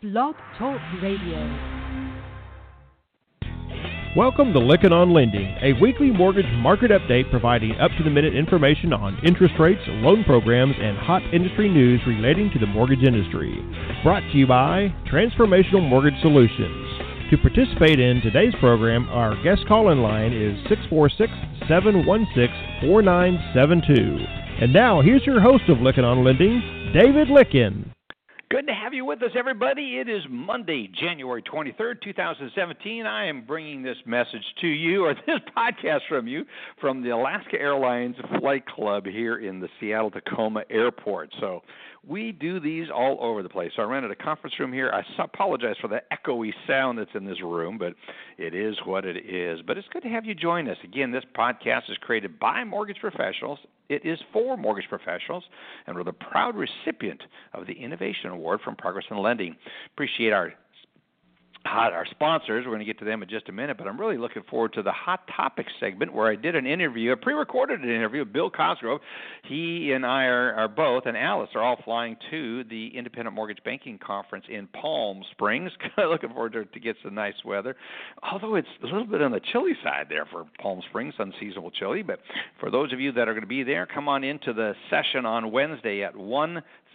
Blog Talk Radio. Welcome to Lykken on Lending, a weekly mortgage market update providing up to the minute information on interest rates, loan programs, and hot industry news relating to the mortgage industry. Brought to you by Transformational Mortgage Solutions. To participate in today's program, our guest call in line is 646 716 4972. And now, here's your host of Lykken on Lending, David Lykken. Good to have you with us, everybody. It is Monday, January 23rd, 2017. I am bringing this message to you, or this podcast from you, from the Alaska Airlines Flight Club here in the Seattle Tacoma Airport. So we do these all over the place. So I rented a conference room here. I apologize for the echoey sound that's in this room, but it is what it is. But it's good to have you join us. Again, this podcast is created by mortgage professionals it is for mortgage professionals, and we're the proud recipient of the Innovation Award from Progress in Lending. Appreciate our hot our sponsors. We're going to get to them in just a minute, but I'm really looking forward to the hot topics segment where I did an interview, a pre-recorded interview with Bill Cosgrove. He and I are, are both, and Alice are all flying to the Independent Mortgage Banking Conference in Palm Springs. looking forward to, to get some nice weather, although it's a little bit on the chilly side there for Palm Springs, unseasonable chilly. But for those of you that are going to be there, come on into the session on Wednesday at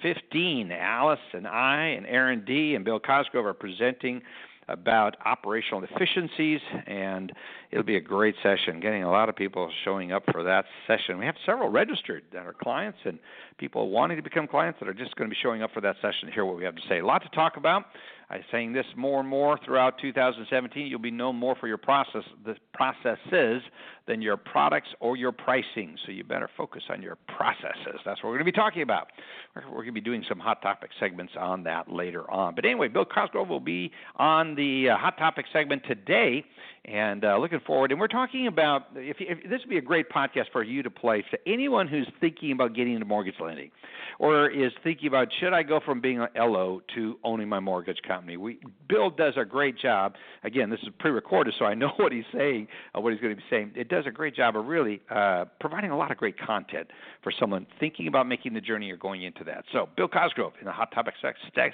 1:15. Alice and I and Aaron D. and Bill Cosgrove are presenting about operational efficiencies, and it'll be a great session. Getting a lot of people showing up for that session. We have several registered that are clients and people wanting to become clients that are just going to be showing up for that session to hear what we have to say. A lot to talk about. I'm saying this more and more throughout 2017. You'll be known more for your process, the processes, than your products or your pricing. So you better focus on your processes. That's what we're going to be talking about. We're, going to be doing some hot topic segments on that later on. But anyway, Bill Cosgrove will be on the uh, hot topic segment today, and uh, looking forward. And we're talking about if, if this would be a great podcast for you to play to anyone who's thinking about getting into mortgage lending, or is thinking about should I go from being an LO to owning my mortgage company. We Bill does a great job. Again, this is pre-recorded, so I know what he's saying, uh, what he's going to be saying. It does a great job of really uh, providing a lot of great content for someone thinking about making the journey or going into that. So, Bill Cosgrove in the Hot Topic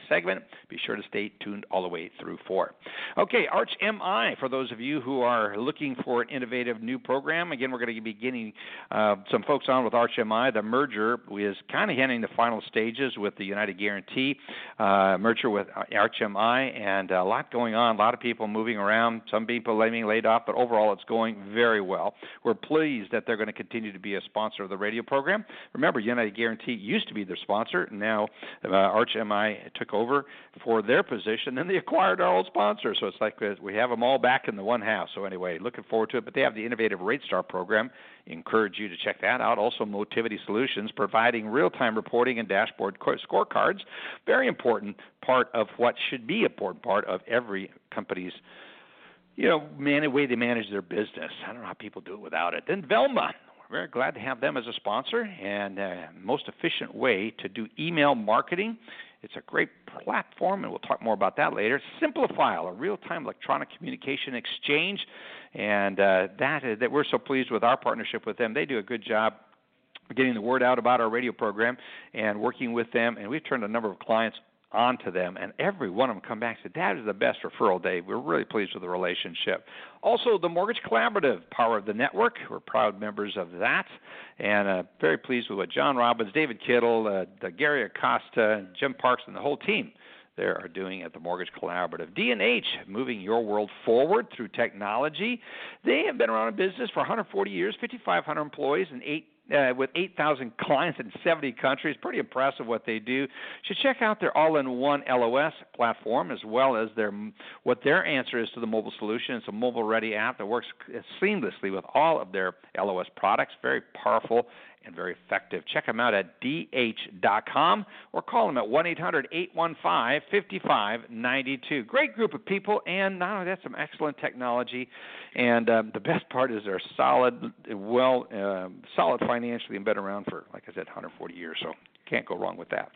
segment. Be sure to stay tuned all the way through four. Okay, Arch MI for those of you who are looking for an innovative new program. Again, we're going to be getting uh, some folks on with Arch MI. The merger is kind of heading the final stages with the United Guaranty uh, merger with Arch MI, and a lot going on. A lot of people moving around. Some people being laid off, but overall, it's going very well. We're pleased that they're going to continue to be a sponsor of the radio program. Remember, United Guaranty used to be their sponsor. And now, uh, Arch MI took over for their position, and they acquired our old sponsor. So it's like we have them all back in the one house. So anyway, looking forward to it. But they have the innovative RateStar program. Encourage you to check that out. Also, Motivity Solutions providing real-time reporting and dashboard scorecards. Very important part of what should be a important part of every company's you know, man, way they manage their business. I don't know how people do it without it. Then Velma, we're very glad to have them as a sponsor and uh, most efficient way to do email marketing. It's a great platform, and we'll talk more about that later. Simplifile, a real-time electronic communication exchange, and uh, that uh, that we're so pleased with our partnership with them. They do a good job getting the word out about our radio program and working with them. And we've turned a number of clients onto them, and every one of them come back and say, "That is the best referral, Dave." We're really pleased with the relationship. Also, the Mortgage Collaborative, Power of the Network. We're proud members of that, and uh, very pleased with what John Robbins, David Kittle, uh, Gary Acosta, Jim Parks, and the whole team there are doing at the Mortgage Collaborative. D&H, moving your world forward through technology. They have been around in business for 140 years, 5,500 employees, and eight uh, with 8,000 clients in 70 countries. Pretty impressive what they do. Should check out their all-in-one LOS platform as well as their what their answer is to the mobile solution. It's a mobile-ready app that works seamlessly with all of their LOS products. Very powerful and very effective. Check them out at dh.com or call them at 1 800 815 5592. Great group of people, and not only that, some excellent technology. And um, the best part is they're solid, well, uh, solid financially, and been around for, like I said, 140 years. So can't go wrong with that.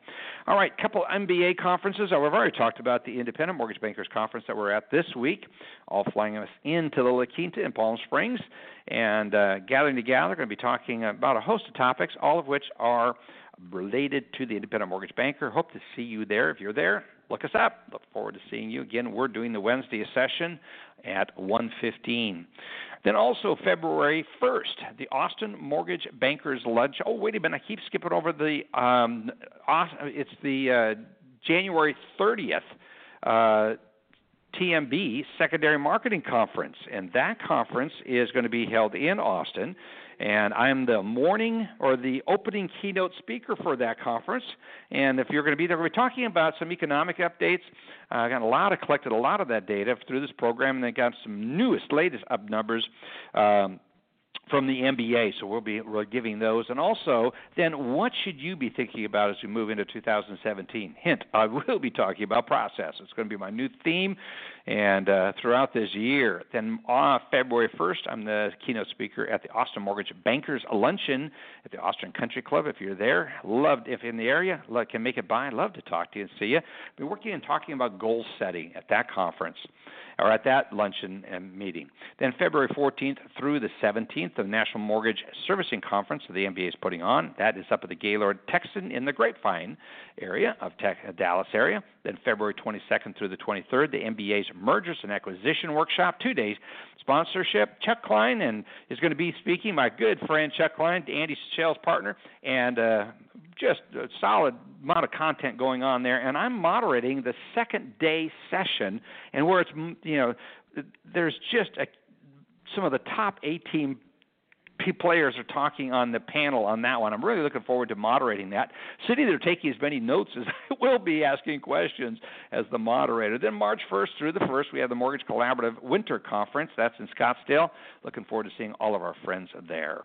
All right, couple MBA conferences. Oh, we've already talked about the Independent Mortgage Bankers Conference that we're at this week, all flying us into the La Quinta in Palm Springs and uh, gathering together. Going to be talking about a host of topics, all of which are related to the independent mortgage banker. Hope to see you there. If you're there, look us up. Look forward to seeing you again. We're doing the Wednesday session at 1:15. Then also February 1st, the Austin Mortgage Bankers Lunch. Oh, wait a minute, I keep skipping over the. Um, it's the uh, January 30th. Uh, TMB Secondary Marketing Conference, and that conference is going to be held in Austin and I'm the morning or the opening keynote speaker for that conference. And if you're going to be there, we're talking about some economic updates. Uh, I got a lot of collected a lot of that data through this program, and they got some newest, latest up numbers. Um, from the MBA. So we'll be we're giving those, and also then what should you be thinking about as we move into 2017? Hint: I will be talking about process. It's going to be my new theme, and uh, throughout this year. Then on February 1st, I'm the keynote speaker at the Austin Mortgage Bankers Luncheon at the Austin Country Club. If you're there, loved if in the area, love, can make it by. I'd love to talk to you and see you. Be working and talking about goal setting at that conference or at that luncheon and meeting. Then February 14th through the 17th, the National Mortgage Servicing Conference that the MBA is putting on. That is up at the Gaylord Texan in the Grapevine area of Dallas area. Then February 22nd through the 23rd, the MBA's Mergers and Acquisition Workshop, two days sponsorship. Chuck Klein and is going to be speaking. My good friend Chuck Klein, Andy Schell's partner, and uh, just a solid amount of content going on there. And I'm moderating the second day session, and where it's you know there's just a, some of the top 18 players are talking on the panel on that one. I'm really looking forward to moderating that. Sitting there taking as many notes as I will be asking questions as the moderator. Then March 1st through the 1st, we have the Mortgage Collaborative Winter Conference. That's in Scottsdale. Looking forward to seeing all of our friends there.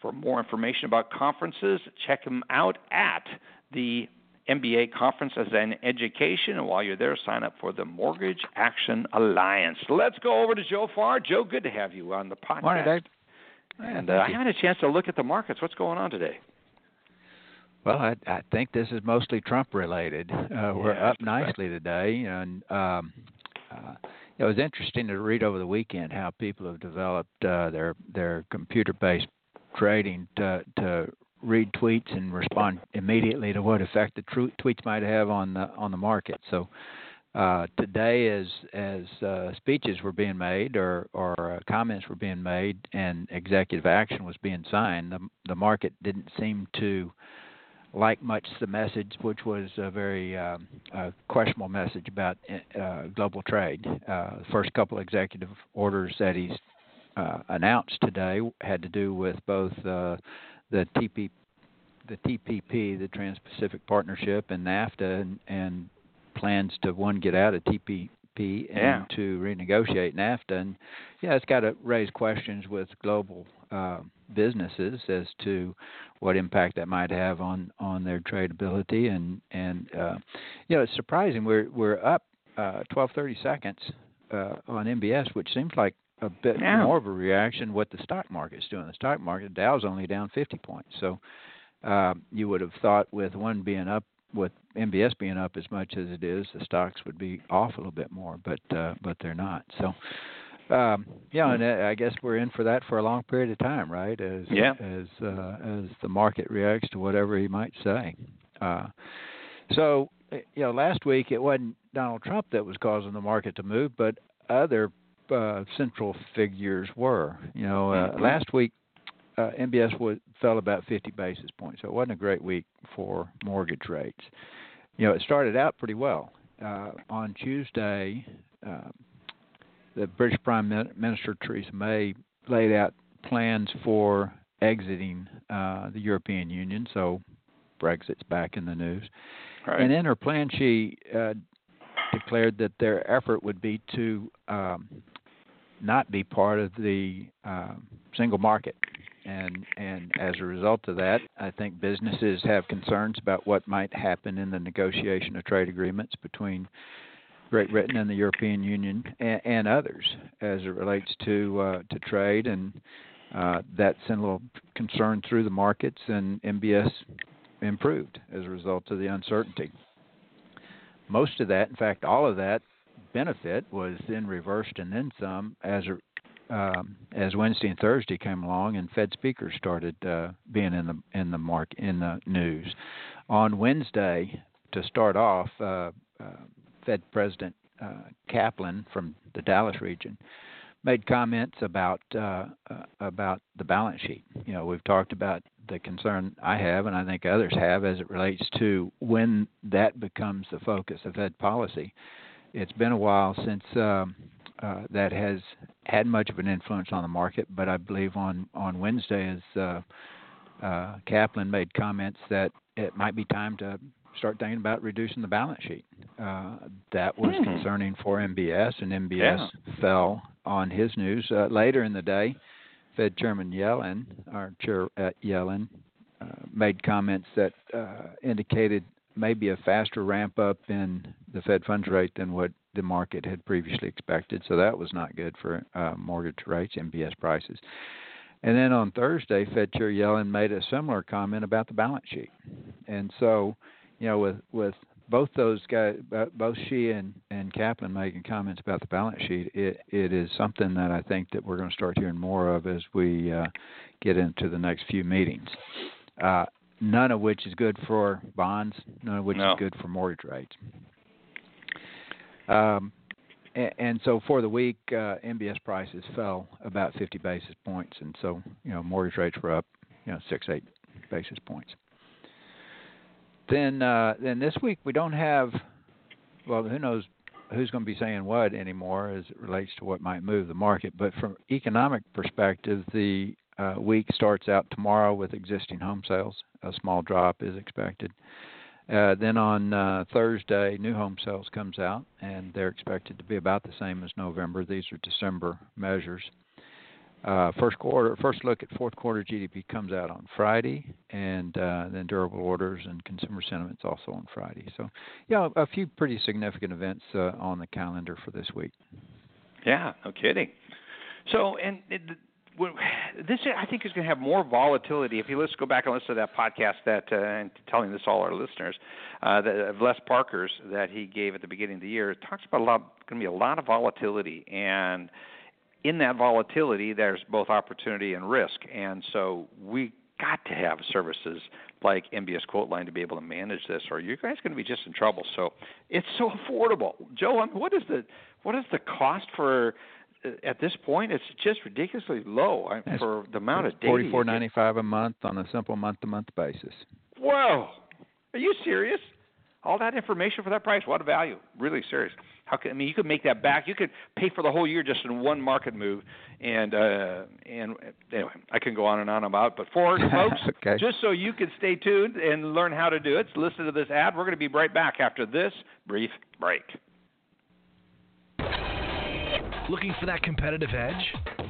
For more information about conferences, check them out at the MBA conference as an education. And while you're there, sign up for the Mortgage Action Alliance. Let's go over to Joe Farr. Joe, good to have you on the podcast. Morning, Dave. And uh, I haven't had a chance to look at the markets. What's going on today? Well, I, I think this is mostly Trump related. Uh, we're yeah, up nicely right. today, and um, uh, it was interesting to read over the weekend how people have developed uh, their their computer based trading to to read tweets and respond immediately to what effect the tr- tweets might have on the on the market. So uh, today, as as uh, speeches were being made or or uh, comments were being made and executive action was being signed, the the market didn't seem to like much the message, which was a very um, uh, questionable message about uh, global trade. Uh, the first couple executive orders that he's uh, announced today had to do with both uh, the TP, the TPP, the Trans-Pacific Partnership, and NAFTA, and, and plans to one get out of TPP and yeah. to renegotiate NAFTA. And yeah, it's got to raise questions with global uh, businesses as to what impact that might have on on their tradability. And and uh, you know, it's surprising we're we're up uh, 12 30 seconds uh, on MBS, which seems like a bit yeah. more of a reaction what the stock market's doing. The stock market Dow's only down 50 points, so. Uh, you would have thought with one being up with MBS being up as much as it is, the stocks would be off a little bit more, but uh, but they're not. So, um, yeah, and uh, I guess we're in for that for a long period of time, right? As yeah. as uh, as the market reacts to whatever he might say. Uh, so, you know, last week it wasn't Donald Trump that was causing the market to move, but other uh, central figures were. You know, uh, mm-hmm. last week uh, MBS was, fell about 50 basis points, so it wasn't a great week for mortgage rates. You know, it started out pretty well. Uh, on Tuesday, uh, the British Prime Minister Theresa May laid out plans for exiting uh, the European Union, so Brexit's back in the news. Right. And in her plan, she uh, declared that their effort would be to um, not be part of the uh, single market and and as a result of that, I think businesses have concerns about what might happen in the negotiation of trade agreements between Great Britain and the European Union and, and others as it relates to uh, to trade, and uh, that sent a little concern through the markets, and MBS improved as a result of the uncertainty. Most of that, in fact, all of that benefit was then reversed and then some as a um, as Wednesday and Thursday came along, and Fed speakers started uh, being in the in the mark in the news. On Wednesday, to start off, uh, uh, Fed President uh, Kaplan from the Dallas region made comments about uh, about the balance sheet. You know, we've talked about the concern I have, and I think others have, as it relates to when that becomes the focus of Fed policy. It's been a while since um, uh, that has had much of an influence on the market, but I believe on on Wednesday, as uh, uh, Kaplan made comments that it might be time to start thinking about reducing the balance sheet. Uh, that was hmm. concerning for MBS, and MBS Yeah. fell on his news. Uh, later in the day, Fed Chairman Yellen, our chair at Yellen, uh, made comments that uh, indicated maybe a faster ramp up in the Fed funds rate than what the market had previously expected. So that was not good for uh, mortgage rates, MBS prices. And then on Thursday, Fed Chair Yellen made a similar comment about the balance sheet. And so, you know, with with both those guys, both she and and Kaplan making comments about the balance sheet, it it is something that I think that we're going to start hearing more of as we uh, get into the next few meetings. Uh, none of which is good for bonds, none of which No. is good for mortgage rates. Um, a- and so for the week, uh, MBS prices fell about 50 basis points, and so you know mortgage rates were up, you know, six eight basis points. Then uh, then this week we don't have, well, who knows who's going to be saying what anymore as it relates to what might move the market. But from economic perspective, the uh, week starts out tomorrow with existing home sales. A small drop is expected. Uh, then on uh, Thursday, new home sales comes out, and they're expected to be about the same as November. These are December measures. Uh, first quarter, first look at fourth quarter GDP comes out on Friday, and uh, then durable orders and consumer sentiments also on Friday. So, yeah, a few pretty significant events uh, on the calendar for this week. Yeah, no kidding. So, and this I think is going to have more volatility. If you let's go back and listen to that podcast that, uh, and telling this all our listeners, uh, that of Les Parker's that he gave at the beginning of the year, it talks about a lot, going to be a lot of volatility, and in that volatility, there's both opportunity and risk, and so we got to have services like MBS Quoteline to be able to manage this, or you guys going to be just in trouble. So it's so affordable, Joe. What is the what is the cost for at this point? It's just ridiculously low That's for the amount of data. Forty four ninety five a month on a simple month to month basis. Whoa, are you serious? All that information for that price? What a value! Really serious. How can I mean? You could make that back. You could pay for the whole year just in one market move. And uh, and anyway, I can go on and on about. it. But for folks, Okay. just so you can stay tuned and learn how to do it, listen to this ad. We're going to be right back after this brief break. Looking for that competitive edge?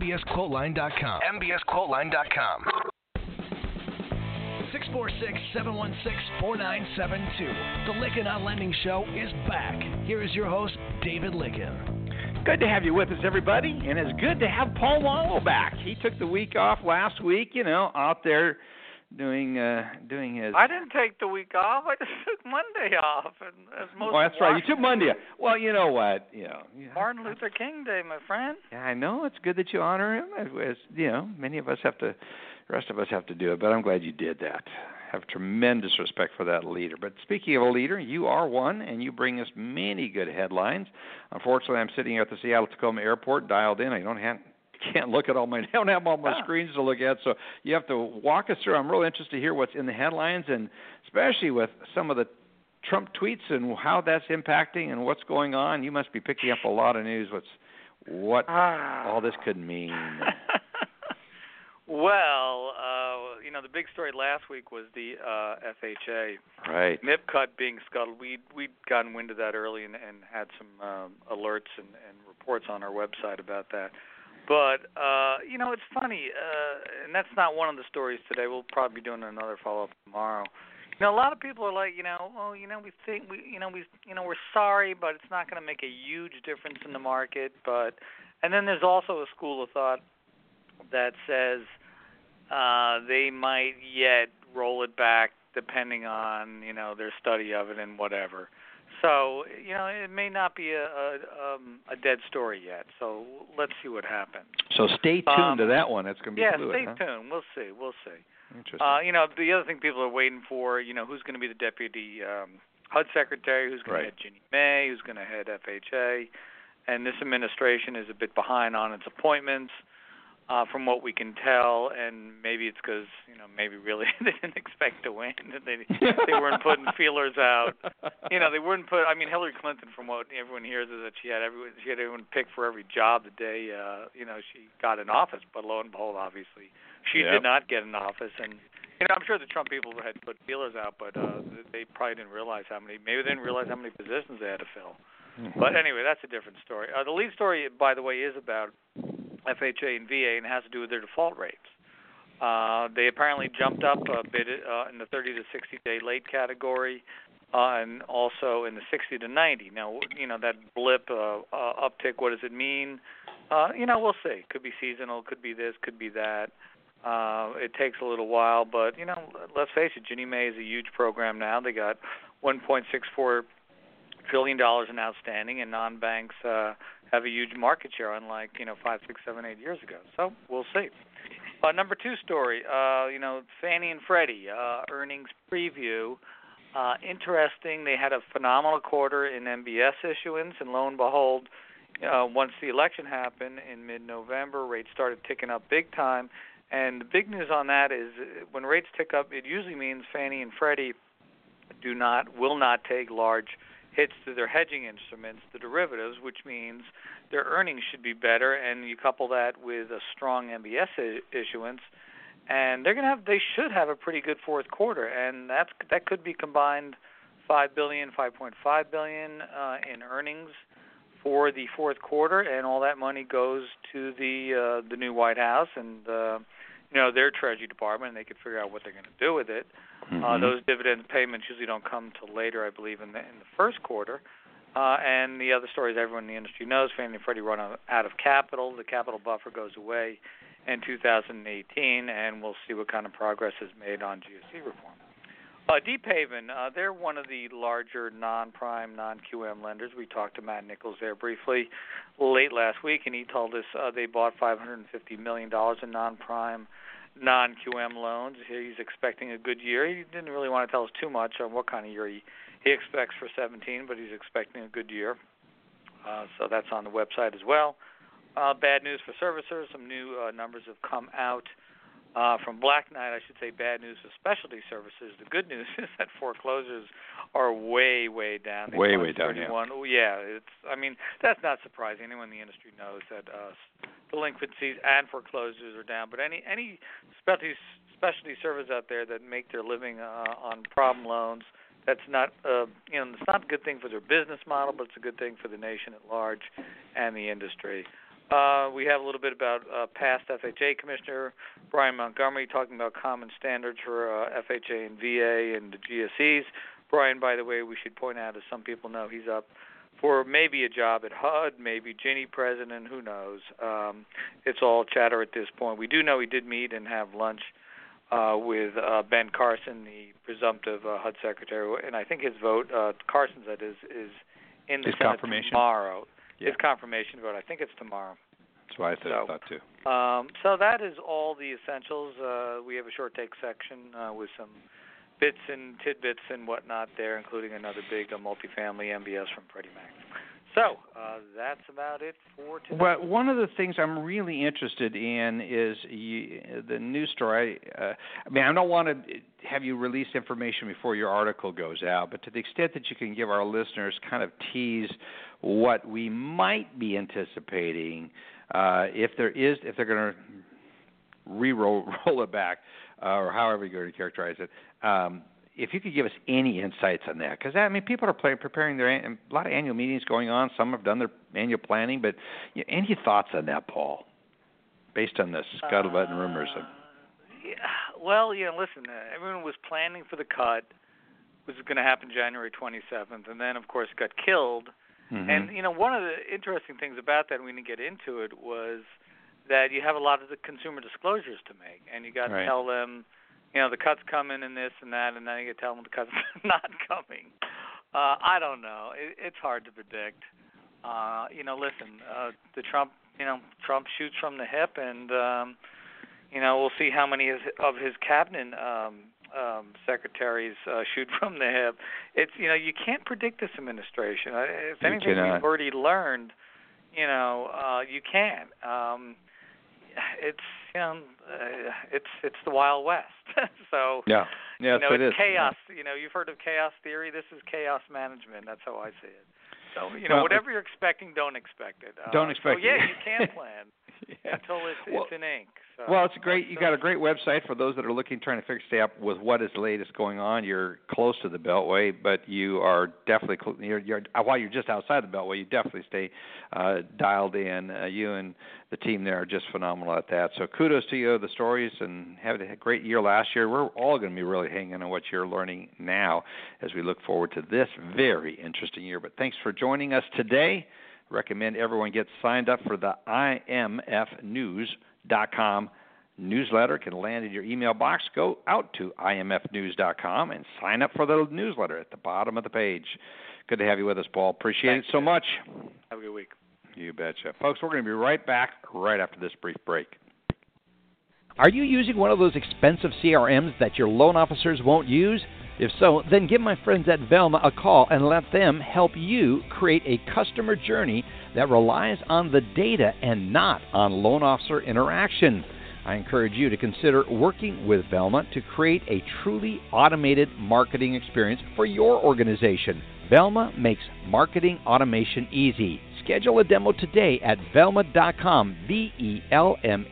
mbsquoteline.com. mbsquoteline.com. 646-716-4972. The Lykken on Lending Show is back. Here is your host, David Lykken. Good to have you with us, everybody, and it's good to have Paul Muolo back. He took the week off last week, you know, out there doing uh doing his. I didn't take the week off. I just took Monday off, and as most well, that's right. You took Monday. off. Well, you know what? You know, Martin Luther King Day, my friend. Yeah, I know it's good that you honor him. As, as you know, many of us have to, the rest of us have to do it. But I'm glad you did that. Have tremendous respect for that leader. But speaking of a leader, you are one, and you bring us many good headlines. Unfortunately, I'm sitting here at the Seattle Tacoma Airport, dialed in. I don't have. Can't look at all my. I don't have all my Ah. screens to look at, so you have to walk us through. I'm real interested to hear what's in the headlines, and especially with some of the Trump tweets and how that's impacting and what's going on. You must be picking up a lot of news. What's what Ah. all this could mean. well, uh, you know, the big story last week was the uh, FHA Right. MIP cut being scuttled. We'd we'd gotten wind of that early and, and had some um, alerts and, and reports on our website about that. But uh, you know, it's funny, uh, and that's not one of the stories today. We'll probably be doing another follow up tomorrow. You know, a lot of people are like, you know, oh, you know, we think we, you know, we, you know, we're sorry, but it's not going to make a huge difference in the market. But, and then there's also a school of thought that says uh, they might yet roll it back depending on, you know, their study of it and whatever. So you know, it may not be a a, um, a dead story yet. So let's see what happens. So stay tuned Um, to that one. That's going to be yeah, fluid. stay huh? tuned. We'll see. We'll see. Interesting. Uh, you know, the other thing people are waiting for, you know, who's going to be the deputy um, HUD secretary, who's going Right. to head Ginnie Mae, who's going to head FHA, and this administration is a bit behind on its appointments, uh, from what we can tell, and maybe it's because you know maybe really they didn't expect to win, they they weren't putting feelers out. You know, they wouldn't put. I mean, Hillary Clinton, from what everyone hears, is that she had everyone she had everyone picked for every job the day uh, you know she got in office. But lo and behold, obviously, she Yep. did not get in office, and you know I'm sure the Trump people had put feelers out, but uh, they probably didn't realize how many. Maybe they didn't realize how many positions they had to fill. Mm-hmm. But anyway, that's a different story. Uh, the lead story, by the way, is about FHA and VA, and it has to do with their default rates. Uh, they apparently jumped up a bit uh, in the 30 to 60 day late category, uh, and also in the 60 to 90. Now, you know that blip uh, uh, uptick. What does it mean? Uh, you know, we'll see. Could be seasonal. Could be this. Could be that. Uh, it takes a little while, but you know, let's face it. Ginnie Mae is a huge program now. They got 1.64 trillion dollars in outstanding, and non-banks uh, have a huge market share, unlike you know five, six, seven, eight years ago. So we'll see. Uh, number two story, uh, you know, Fannie and Freddie uh, earnings preview. Uh, interesting. They had a phenomenal quarter in MBS issuance, and lo and behold, uh, once the election happened in mid-November, rates started ticking up big time. And the big news on that is uh, when rates tick up, it usually means Fannie and Freddie do not will not take large hits to their hedging instruments, the derivatives, which means their earnings should be better. And you couple that with a strong MBS issuance, and they're to have they should have a pretty good fourth quarter, and that's that could be combined five billion, five point five billion uh, in earnings for the fourth quarter, and all that money goes to the uh, the new White House and uh, you know their Treasury Department, and they could figure out what they're going to do with it. Uh, Mhm. those dividend payments usually don't come till later, I believe, in the in the first quarter. Uh, and the other stories everyone in the industry knows: Fannie and Freddie run out of capital. The capital buffer goes away in 2018, and we'll see what kind of progress is made on GSE reform. Uh, Deephaven, uh, they're one of the larger non-prime, non-QM lenders. We talked to Matt Nichols there briefly late last week, and he told us uh, they bought 550 million dollars in non-prime, non-QM loans. He's expecting a good year. He didn't really want to tell us too much on what kind of year he he expects for 17, but he's expecting a good year. Uh, so that's on the website as well. Uh, bad news for servicers. Some new uh, numbers have come out from Black Knight. I should say bad news for specialty services. The good news is that foreclosures are way, way down. They Way, way down, yeah. Oh, yeah. It's. I mean, that's not surprising. Anyone in the industry knows that uh, delinquencies and foreclosures are down. But any any specialty specialty services out there that make their living uh, on problem loans that's not uh you know it's not a good thing for their business model but it's a good thing for the nation at large and the industry uh we have a little bit about uh past FHA commissioner Brian Montgomery talking about common standards for uh, FHA and VA and the GSEs Brian by the way we should point out as some people know he's up for maybe a job at HUD, maybe Ginnie president, who knows. Um, it's all chatter at this point. We do know he did meet and have lunch uh, with uh, Ben Carson, the presumptive uh, HUD secretary, and I think his vote, uh, Carson's that is, is in the His Senate confirmation? tomorrow. Yeah. His confirmation vote, I think it's tomorrow. That's why I said I thought too. Um, so that is all the essentials. Uh, we have a short take section uh, with some bits and tidbits and whatnot there, including another big uh, multifamily MBS from Freddie Mac. So uh, that's about it for today. Well, one of the things I'm really interested in is you, the news story. Uh, I mean, I don't want to have you release information before your article goes out, but to the extent that you can give our listeners kind of tease what we might be anticipating, uh, if there is, if they're going to re-roll roll it back, uh, or however you're going to characterize it. Um, if you could give us any insights on that, because I mean, people are play, preparing their a lot of annual meetings going on. Some have done their annual planning, but you know, any thoughts on that, Paul? based on this scuttlebutt and rumors? Uh, yeah, well, you know, listen, uh, everyone was planning for the cut, which was going to happen January 27th, and then of course got killed. Mm-hmm. And you know, one of the interesting things about that, we didn't get into it, was that you have a lot of the consumer disclosures to make, and you got Right. to tell them, you know, the cut's coming and this and that, and then you got to tell them the cut's not coming. Uh, I don't know. It, it's hard to predict. Uh, you know, listen, uh, the Trump, you know, Trump shoots from the hip, and um, you know, we'll see how many of of his cabinet um, um, secretaries uh, shoot from the hip. It's you know, you can't predict this administration. If You anything cannot. we've already learned, you know, uh, you can't. Um, it's you know, uh, it's it's the Wild West. so Yeah. Yes, you know, it it's is. chaos. You know, you've heard of chaos theory. This is chaos management. That's how I see it. So you know, Well, whatever you're expecting, don't expect it. Uh, Don't expect so, yeah, you can plan Yeah. until it's Well- it's in ink. So, Well, it's a great. You got a great website for those that are looking, trying to figure stay up with what is latest going on. You're close to the Beltway, but you are definitely cl- you're, you're uh, while you're just outside the Beltway, you definitely stay uh, dialed in. Uh, you and the team there are just phenomenal at that. So kudos to you, the stories, and have a great year last year. We're all going to be really hanging on what you're learning now as we look forward to this very interesting year. But thanks for joining us today recommend everyone get signed up for the imfnews.com newsletter. Can land in your email box. Go out to imfnews.com and sign up for the newsletter at the bottom of the page. Good to have you with us, Paul. Appreciate Thanks, it so Jim. much. Have a good week. You betcha. Folks, we're going to be right back right after this brief break. Are you using one of those expensive CRMs that your loan officers won't use? If so, then give my friends at Velma a call and let them help you create a customer journey that relies on the data and not on loan officer interaction. I encourage you to consider working with Velma to create a truly automated marketing experience for your organization. Velma makes marketing automation easy. Schedule a demo today at velma.com, V E L M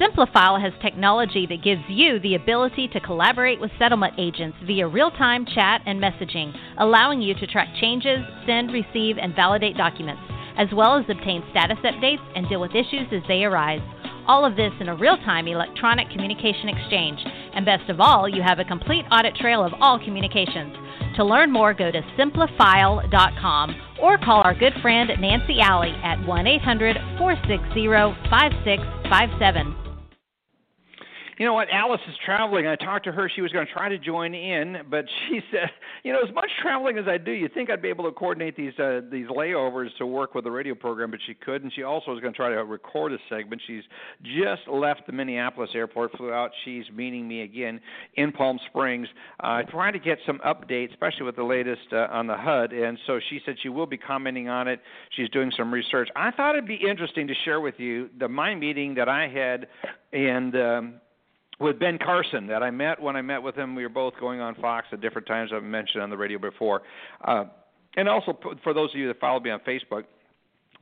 Simplifile has technology that gives you the ability to collaborate with settlement agents via real time chat and messaging, allowing you to track changes, send, receive, and validate documents, as well as obtain status updates and deal with issues as they arise. All of this in a real time electronic communication exchange. And best of all, you have a complete audit trail of all communications. To learn more, go to simplifile.com or call our good friend Nancy Alley at 1 800 460 5657. You know what? Alice is traveling. I talked to her. She was going to try to join in, but she said, "You know, as much traveling as I do, you think I'd be able to coordinate these uh, these layovers to work with the radio program, but she couldn't. She also was going to try to record a segment. She's just left the Minneapolis airport, flew out. She's meeting me again in Palm Springs, uh, trying to get some updates, especially with the latest uh, on the HUD. And so she said she will be commenting on it. She's doing some research. I thought it'd be interesting to share with you the my meeting that I had and. Um, with Ben Carson that I met when I met with him. We were both going on Fox at different times. I've mentioned on the radio before, uh, and also for those of you that follow me on Facebook.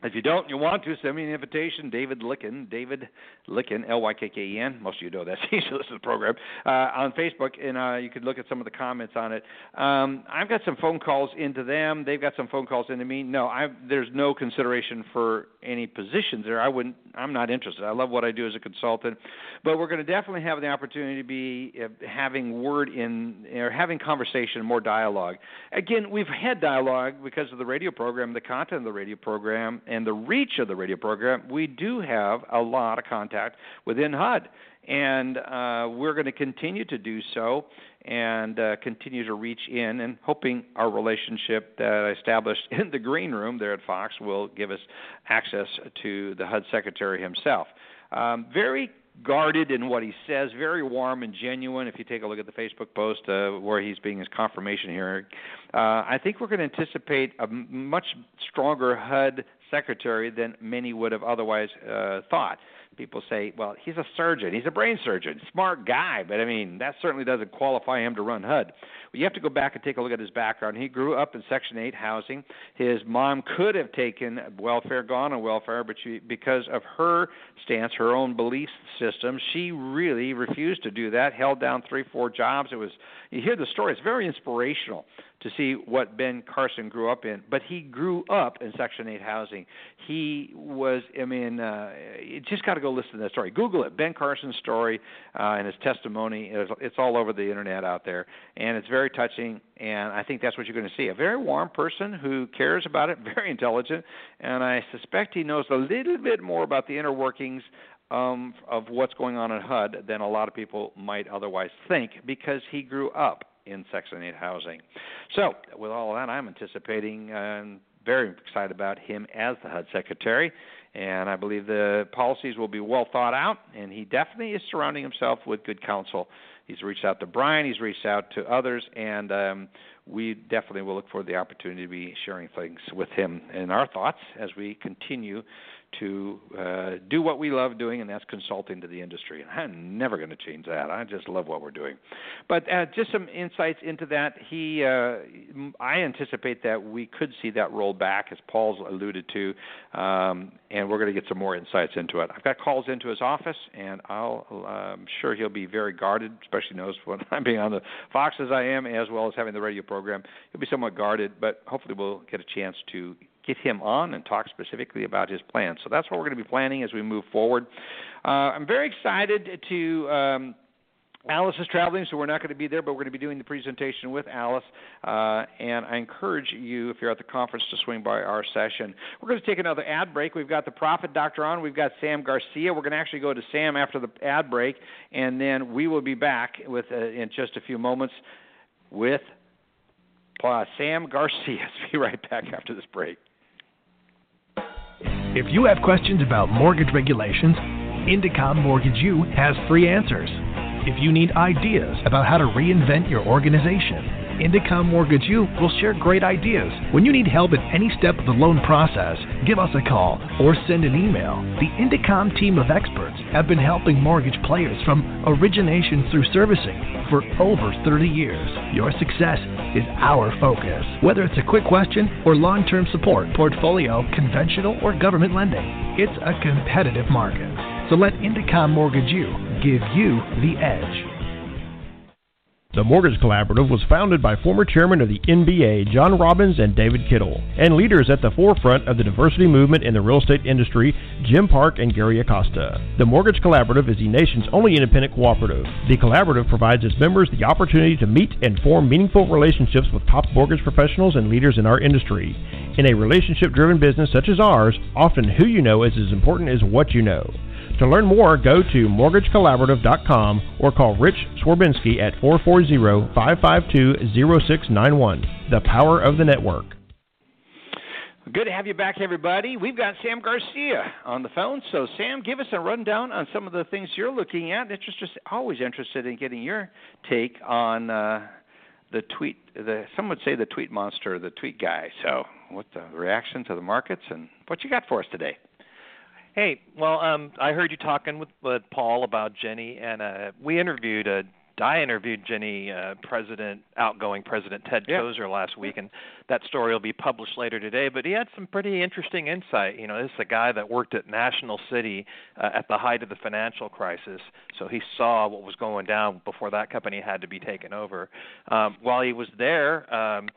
If you don't, you want to send me an invitation. David Lykken, David Lykken, L Y K K E N. Most of you know that. You should listen to the program uh, on Facebook, and uh, you could look at some of the comments on it. Um, I've got some phone calls into them. They've got some phone calls into me. No, I there's no consideration for any positions there. I wouldn't. I'm not interested. I love what I do as a consultant, but we're going to definitely have the opportunity to be uh, having word in or having conversation, more dialogue. Again, we've had dialogue because of the radio program, the content of the radio program, and the reach of the radio program. We do have a lot of contact within HUD, and uh, we're going to continue to do so and uh, continue to reach in and hoping our relationship that I established in the green room there at Fox will give us access to the HUD secretary himself. Um, very guarded in what he says, very warm and genuine. If you take a look at the Facebook post uh, where he's being his confirmation hearing, uh, I think we're going to anticipate a much stronger HUD secretary than many would have otherwise uh, thought. People say, well, he's a surgeon, he's a brain surgeon, smart guy, but I mean, that certainly doesn't qualify him to run HUD. Well, you have to go back and take a look at his background. He grew up in Section 8 housing. His mom could have taken welfare, gone on welfare, but she, because of her stance, her own belief system, she really refused to do that. Held down three, four jobs. It was you hear the story. It's very inspirational to see what Ben Carson grew up in. But he grew up in Section 8 housing. He was, I mean, uh, you just got to go listen to that story. Google it, Ben Carson's story uh, and his testimony. It's, it's all over the internet out there, and it's very touching. And I think that's what you're going to see. A very warm person who cares about it, very intelligent, and I suspect he knows a little bit more about the inner workings um, of what's going on in HUD than a lot of people might otherwise think because he grew up in Section 8 housing. So, with all that, I'm anticipating and uh, very excited about him as the HUD secretary. And I believe the policies will be well thought out, and he definitely is surrounding himself with good counsel. He's reached out to Brian, he's reached out to others, and um, we definitely will look for the opportunity to be sharing things with him and our thoughts as we continue to uh, do what we love doing, and that's consulting to the industry. And I'm never going to change that. I just love what we're doing. But uh, just some insights into that. He, uh, I anticipate that we could see that roll back, as Paul's alluded to, um, and we're going to get some more insights into it. I've got calls into his office, and I'll, I'm sure he'll be very guarded, especially knows when I'm being on the Fox as I am, as well as having the radio program. He'll be somewhat guarded, but hopefully we'll get a chance to get him on and talk specifically about his plan. So that's what we're going to be planning as we move forward. Uh, I'm very excited to. Um, Alice is traveling, so we're not going to be there, but we're going to be doing the presentation with Alice. Uh, and I encourage you, if you're at the conference, to swing by our session. We're going to take another ad break. We've got the Profit Doctor on. We've got Sam Garcia. We're going to actually go to Sam after the ad break, and then we will be back with uh, in just a few moments with uh, Sam Garcia. be right back after this break. If you have questions about mortgage regulations, Indecomm Mortgage U has free answers. If you need ideas about how to reinvent your organization, Indecomm Mortgage U will share great ideas. When you need help at any step of the loan process, give us a call or send an email. The Indecomm team of experts have been helping mortgage players from origination through servicing for over 30 years. Your success is our focus. Whether it's a quick question or long term support, portfolio, conventional, or government lending, it's a competitive market. So let Indecomm Mortgage U give you the edge. The Mortgage Collaborative was founded by former chairman of the MBA, John Robbins and David Kittle, and leaders at the forefront of the diversity movement in the real estate industry, Jim Park and Gary Acosta. The Mortgage Collaborative is the nation's only independent cooperative. The collaborative provides its members the opportunity to meet and form meaningful relationships with top mortgage professionals and leaders in our industry. In a relationship driven business such as ours, often who you know is as important as what you know. To learn more, go to mortgagecollaborative.com or call Rich Swerbinsky at 440-552-0691. The power of the network. Good to have you back, everybody. We've got Sam Garcia on the phone. So, Sam, give us a rundown on some of the things you're looking at. It's just always interested in getting your take on uh, the tweet. The some would say the tweet monster, the tweet guy. So, what the reaction to the markets and what you got for us today? Hey, well, um, I heard you talking with, with Paul about Ginnie, and uh, we interviewed uh, I interviewed Ginnie, uh, President, outgoing President Ted yeah. Tozer last week, and that story will be published later today. But he had some pretty interesting insight. You know, this is a guy that worked at National City uh, at the height of the financial crisis, so he saw what was going down before that company had to be taken over. Um, while he was there, um,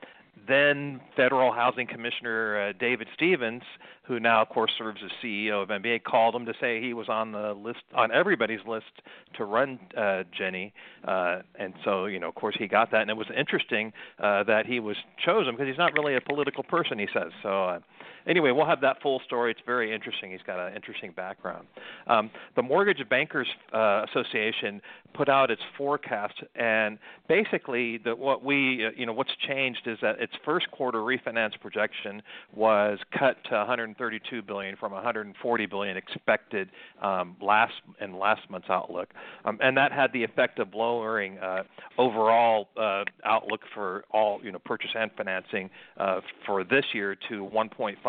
then Federal Housing Commissioner uh, David Stevens, who now, of course, serves as CEO of MBA, called him to say he was on the list, on everybody's list to run uh, Ginnie. Uh, and so, you know, of course, he got that. And it was interesting uh, that he was chosen because he's not really a political person, he says. So, uh, anyway, we'll have that full story. It's very interesting. He's got an interesting background. Um, the Mortgage Bankers uh, Association put out its forecast, and basically, the, what we, uh, you know, what's changed is that its first quarter refinance projection was cut to 132 billion from 140 billion expected um, last in last month's outlook, um, and that had the effect of lowering uh, overall uh, outlook for all, you know, purchase and financing uh, for this year to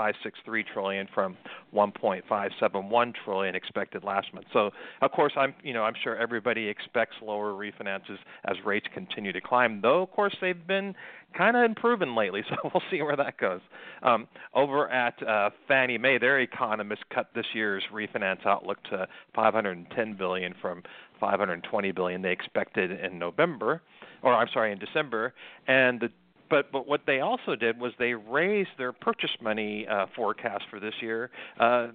1.563 trillion from 1.571 trillion expected last month. So, of course, I'm, you know, I'm sure everybody expects lower refinances as rates continue to climb, though, of course, they've been kind of improving lately, so we'll see where that goes. Um, over at uh, Fannie Mae, their economists cut this year's refinance outlook to 510 billion from 520 billion they expected in November, or I'm sorry, in December, and the but but what they also did was they raised their purchase money uh, forecast for this year, uh,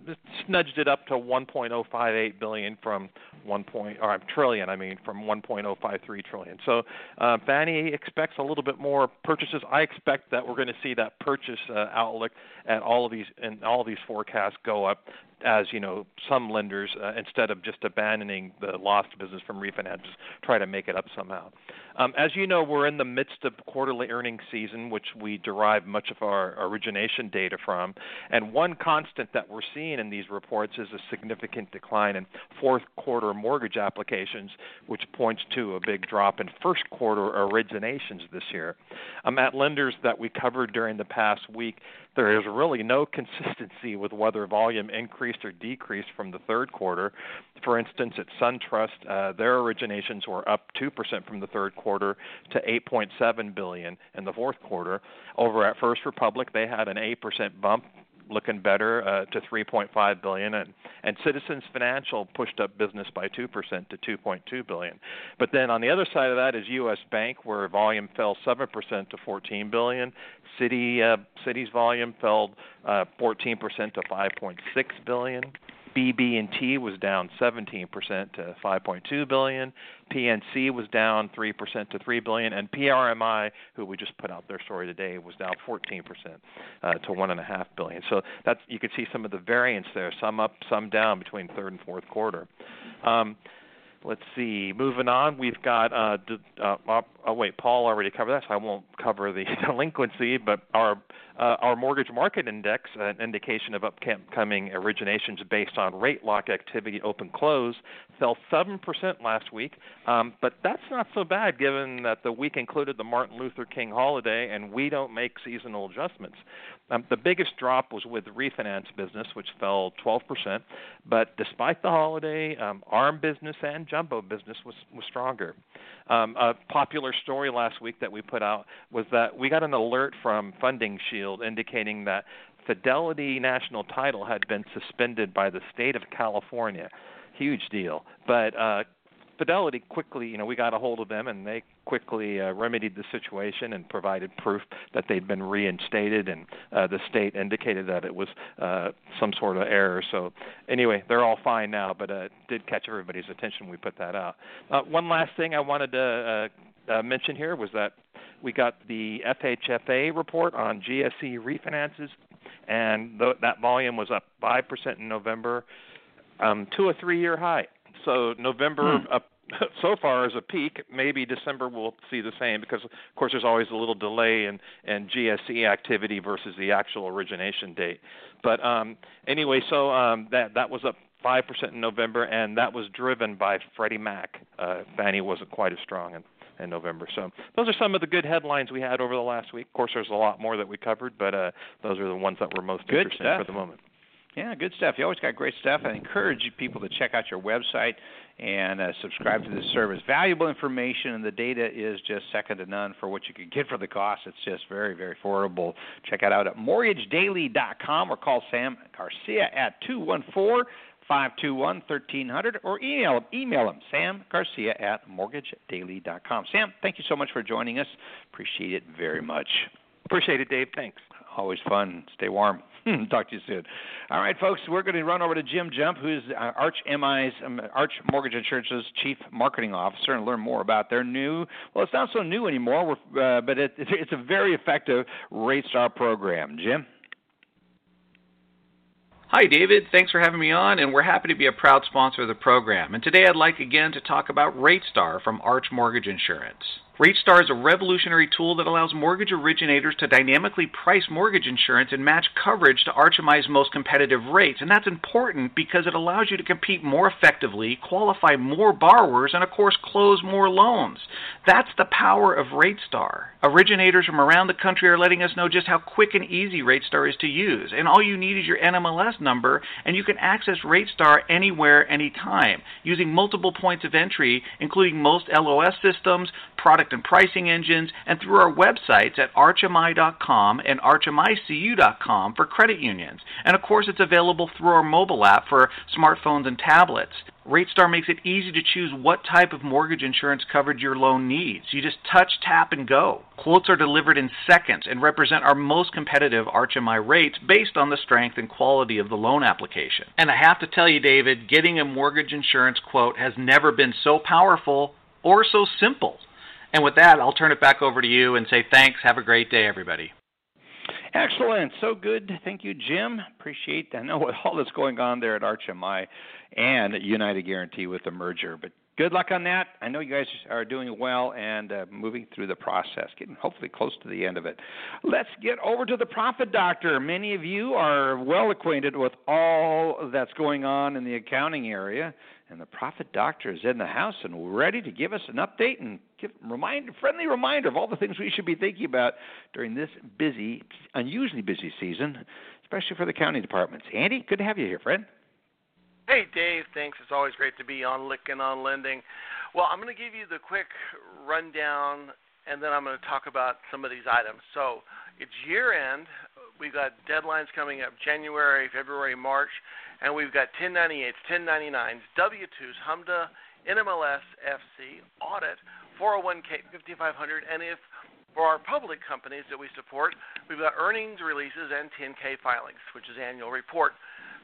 nudged it up to 1.058 billion from 1. Point, or trillion, I mean, from 1.053 trillion. So uh, Fannie expects a little bit more purchases. I expect that we're going to see that purchase uh, outlook at all of these and all of these forecasts go up as you know some lenders uh, instead of just abandoning the lost business from refinances try to make it up somehow. Um, as you know we're in the midst of quarterly earnings season which we derive much of our origination data from. And one constant that we're seeing in these reports is a significant decline in fourth quarter mortgage applications which points to a big drop in first quarter originations this year. Um, at lenders that we covered during the past week there is really no consistency with whether volume increased or decreased from the third quarter. For instance, at SunTrust, uh, their originations were up 2% from the third quarter to 8.7 billion in the fourth quarter. Over at First Republic, they had an 8% bump looking better uh, to 3.5 billion, and and Citizens Financial pushed up business by two percent to 2.2 billion. But then on the other side of that is U.S. Bank, where volume fell seven percent to 14 billion. Citi uh, Citi's volume fell uh, 14 percent to 5.6 billion. BB&T was down 17% to 5.2 billion. PNC was down 3% to 3 billion, and PRMI, who we just put out their story today, was down 14% uh, to 1.5 billion. So that's you can see some of the variance there, some up, some down between third and fourth quarter. Um, let's see. Moving on, we've got. Uh, uh, oh wait, Paul already covered that, so I won't cover the delinquency. But our uh, our mortgage market index, an indication of upcoming originations based on rate lock activity, open close, fell seven percent last week. Um, but that's not so bad given that the week included the Martin Luther King holiday, and we don't make seasonal adjustments. Um, the biggest drop was with refinance business, which fell 12%. But despite the holiday, um, ARM business and jumbo business was, was stronger. Um, a popular story last week that we put out was that we got an alert from Funding Shield indicating that Fidelity National Title had been suspended by the state of California. Huge deal. But uh, Fidelity quickly, you know, we got a hold of them and they quickly uh, remedied the situation and provided proof that they'd been reinstated and uh, the state indicated that it was uh, some sort of error. So anyway, they're all fine now, but uh, did catch everybody's attention we put that out. Uh, one last thing I wanted to uh, uh, mention here was that we got the FHFA report on GSE refinances, and th- that volume was up 5% in November um, to a three-year high. So November hmm. up so far is a peak. Maybe December will see the same because, of course, there's always a little delay in, in GSE activity versus the actual origination date. But um, anyway, so um, that that was up five percent in November, and that was driven by Freddie Mac. Uh, Fannie wasn't quite as strong in, in November. So those are some of the good headlines we had over the last week. Of course, there's a lot more that we covered, but uh, those are the ones that were most good interesting stuff. for the moment. Yeah, good stuff. You always got great stuff. I encourage people to check out your website and uh, subscribe to this service. Valuable information, and the data is just second to none for what you can get for the cost. It's just very, very affordable. Check it out at mortgagedaily.com or call Sam Garcia at 214 521 1300 or email him, email him, Sam Garcia at mortgagedaily.com. Sam, thank you so much for joining us. Appreciate it very much. Appreciate it, Dave. Thanks. Always fun. Stay warm. Talk to you soon. All right, folks, we're going to run over to Jim Jump, who's uh, Arch MI's um, Arch Mortgage Insurance's chief marketing officer, and learn more about their new. Well, it's not so new anymore, uh, but it, it's a very effective RateStar program. Jim. Hi, David. Thanks for having me on, and we're happy to be a proud sponsor of the program. And today I'd like again to talk about RateStar from Arch Mortgage Insurance. RateStar is a revolutionary tool that allows mortgage originators to dynamically price mortgage insurance and match coverage to Arch MI's most competitive rates. And that's important because it allows you to compete more effectively, qualify more borrowers, and of course, close more loans. That's the power of RateStar. Originators from around the country are letting us know just how quick and easy RateStar is to use. And all you need is your NMLS number, and you can access RateStar anywhere, anytime, using multiple points of entry, including most LOS systems, product product and pricing engines, and through our websites at archmi.com and archmicu.com for credit unions. And of course, it's available through our mobile app for smartphones and tablets. RateStar makes it easy to choose what type of mortgage insurance coverage your loan needs. You just touch, tap, and go. Quotes are delivered in seconds and represent our most competitive ArchMI rates based on the strength and quality of the loan application. And I have to tell you, David, getting a mortgage insurance quote has never been so powerful or so simple. And with that, I'll turn it back over to you and say thanks. Have a great day, everybody. Excellent. So good. Thank you, Jim. Appreciate I know all that's going on there at ArchMI and United Guaranty with the merger. But good luck on that. I know you guys are doing well and uh, moving through the process, getting hopefully close to the end of it. Let's get over to the Profit Doctor. Many of you are well acquainted with all that's going on in the accounting area, and the Profit Doctor is in the house and ready to give us an update and give remind friendly reminder of all the things we should be thinking about during this busy, unusually busy season, especially for the county departments. Andy, good to have you here, friend. Hey, Dave. Thanks. It's always great to be on Lykken on Lending. Well, I'm going to give you the quick rundown, and then I'm going to talk about some of these items. So it's year end. We've got deadlines coming up January, February, March, and we've got 1098s, 1099s, W-2s, HMDA, NMLS, FC, audit, 401k, 5500, and if for our public companies that we support, we've got earnings releases and 10K filings, which is annual report.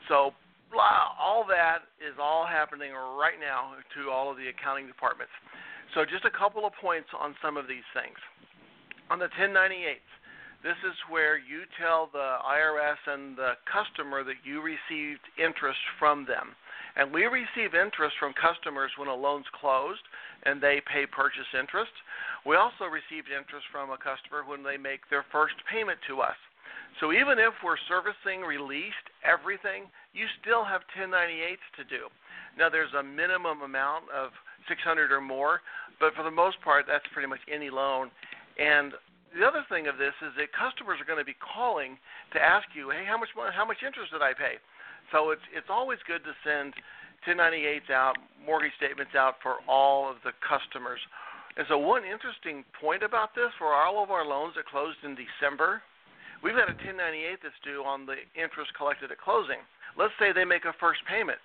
So blah, all that is all happening right now to all of the accounting departments. So just a couple of points on some of these things. On the 1098s, this is where you tell the IRS and the customer that you received interest from them. And we receive interest from customers when a loan's closed and they pay purchase interest. We also received interest from a customer when they make their first payment to us. So even if we're servicing released everything, you still have 1098s to do. Now there's a minimum amount of 600 or more, but for the most part, that's pretty much any loan. And the other thing of this is that customers are going to be calling to ask you, hey, how much how much interest did I pay? So it's it's always good to send 1098s out, mortgage statements out for all of the customers. And so one interesting point about this for all of our loans that closed in December, we've got a 1098 that's due on the interest collected at closing. Let's say they make a first payment.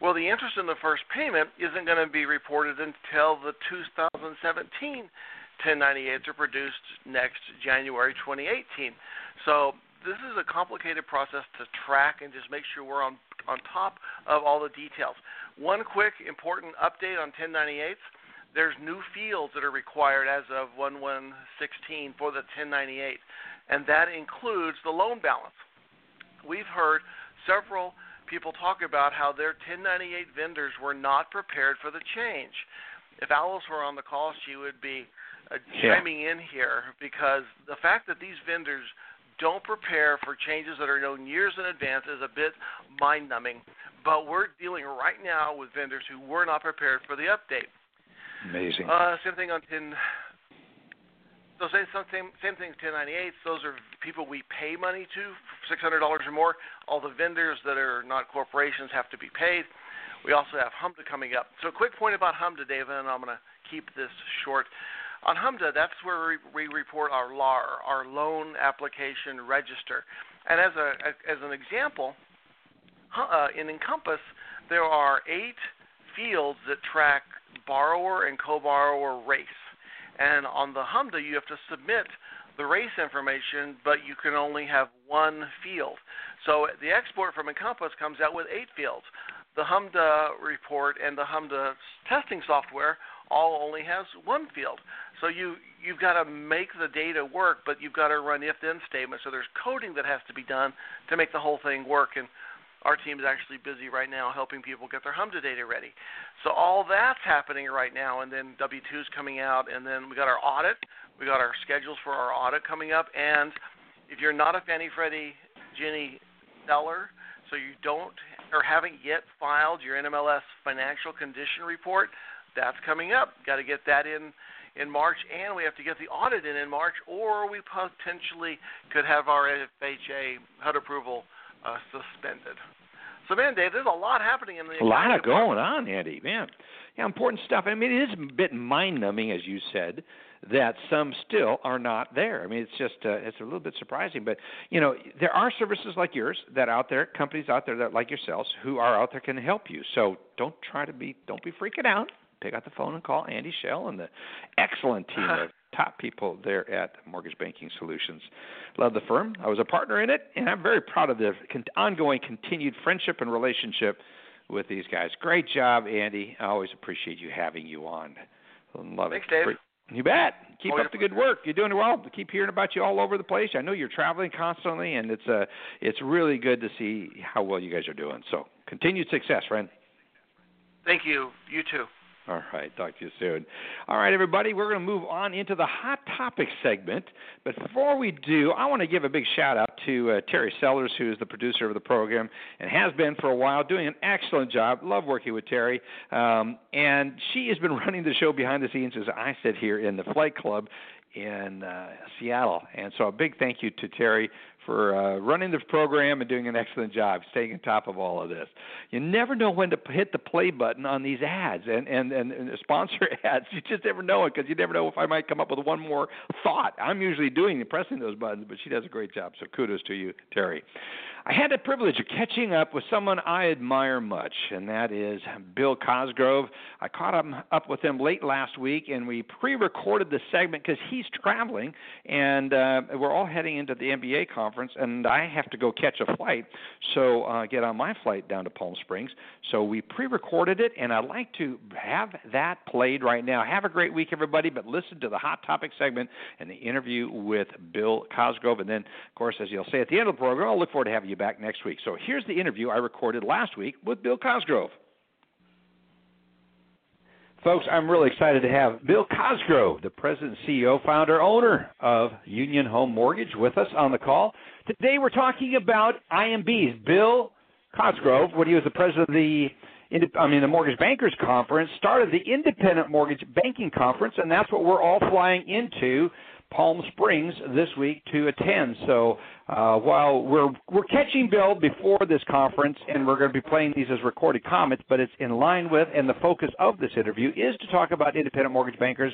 Well, the interest in the first payment isn't going to be reported until the 2017 1098s are produced next January 2018. So this is a complicated process to track and just make sure we're on on top of all the details. One quick important update on 1098s. There's new fields that are required as of 1116 for the 1098, and that includes the loan balance. We've heard several people talk about how their 1098 vendors were not prepared for the change. If Alice were on the call, she would be uh, chiming in here because the fact that these vendors don't prepare for changes that are known years in advance is a bit mind numbing. But we're dealing right now with vendors who were not prepared for the update. Amazing. Uh, same thing on 10 so same same same thing. 1098s. Those are people we pay money to, six hundred dollars or more. All the vendors that are not corporations have to be paid. We also have HMDA coming up. So a quick point about HMDA, David, and I'm going to keep this short. On HMDA, that's where we, report our LAR, our loan application register. And as a as an example, uh, in Encompass, there are eight fields that track borrower and co-borrower race. And on the HMDA, you have to submit the race information, but you can only have one field. So the export from Encompass comes out with eight fields. The HMDA report and the HMDA testing software all only has one field. So you you've got to make the data work, but you've got to run if-then statements. So there's coding that has to be done to make the whole thing work. And our team is actually busy right now helping people get their HMDA data ready. So all that's happening right now, and then W2 is coming out, and then we got our audit. We got our schedules for our audit coming up, and if you're not a Fannie Freddie Ginnie seller, so you don't or haven't yet filed your NMLS financial condition report, that's coming up. Got to get that in in March, and we have to get the audit in in March, or we potentially could have our FHA HUD approval uh, suspended. So, man, Dave, there's a lot happening in the a lot of going on, Andy. Man, yeah, important stuff. I mean, it is a bit mind-numbing, as you said, that some still are not there. I mean, it's just uh, it's a little bit surprising, but you know, there are services like yours that out there, companies out there that like yourselves who are out there can help you. So don't try to be don't be freaking out. Pick out the phone and call Andy Schell and the excellent team of top people there at Mortgage Banking Solutions. Love the firm. I was a partner in it, and I'm very proud of the con- ongoing continued friendship and relationship with these guys. Great job, Andy. I always appreciate you having you on. Love Thanks, it. Dave. You bet. Keep up the good work. You're doing well. I keep hearing about you all over the place. I know you're traveling constantly, and it's uh, it's really good to see how well you guys are doing. So continued success, friend. Thank you. You too. All right. Talk to you soon. All right, everybody. We're going to move on into the hot topic segment. But before we do, I want to give a big shout out to uh, Terry Sellers, who is the producer of the program and has been for a while, doing an excellent job. Love working with Terry. Um, and she has been running the show behind the scenes as I sit here in the Flight Club in uh, Seattle. And so a big thank you to Terry for uh, running the program and doing an excellent job, staying on top of all of this. You never know when to hit the play button on these ads and and and, and sponsor ads. You just never know it because you never know if I might come up with one more thought. I'm usually doing and pressing those buttons, but she does a great job. So kudos to you, Terry. I had the privilege of catching up with someone I admire much, and that is Bill Cosgrove. I caught up, up with him late last week, and we pre-recorded the segment because he's traveling, and uh, we're all heading into the MBA conference, and I have to go catch a flight, so uh, get on my flight down to Palm Springs. So we pre-recorded it, and I'd like to have that played right now. Have a great week, everybody, but listen to the hot topic segment and the interview with Bill Cosgrove, and then, of course, as you'll say at the end of the program, I'll look forward to having you back next week. So here's the interview I recorded last week with Bill Cosgrove. Folks, I'm really excited to have Bill Cosgrove, the president, CEO, founder, owner of Union Home Mortgage, with us on the call. Today we're talking about IMBs. Bill Cosgrove, when he was the president of the I mean, the Mortgage Bankers Conference started the Independent Mortgage Banking Conference, and that's what we're all flying into Palm Springs this week to attend. So uh, while we're we're catching Bill before this conference, and we're going to be playing these as recorded comments, but it's in line with and the focus of this interview is to talk about independent mortgage bankers.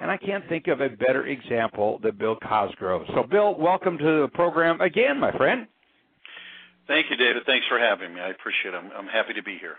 And I can't think of a better example than Bill Cosgrove. So, Bill, welcome to the program again, my friend. Thank you, David. Thanks for having me. I appreciate it. I'm, I'm happy to be here.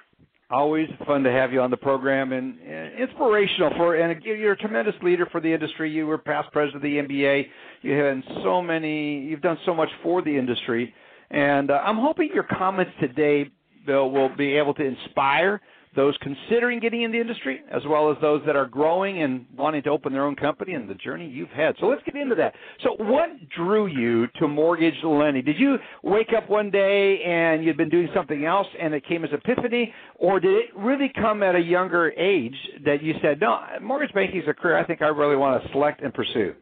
Always fun to have you on the program and, and inspirational for, and you're a tremendous leader for the industry. You were past president of the MBA. You have so many, you've done so much for the industry. And uh, I'm hoping your comments today, Bill, will be able to inspire those considering getting in the industry, as well as those that are growing and wanting to open their own company and the journey you've had. So let's get into that. So, what drew you to mortgage lending? Did you wake up one day and you'd been doing something else and it came as epiphany, or did it really come at a younger age that you said, no, mortgage banking is a career I think I really want to select and pursue?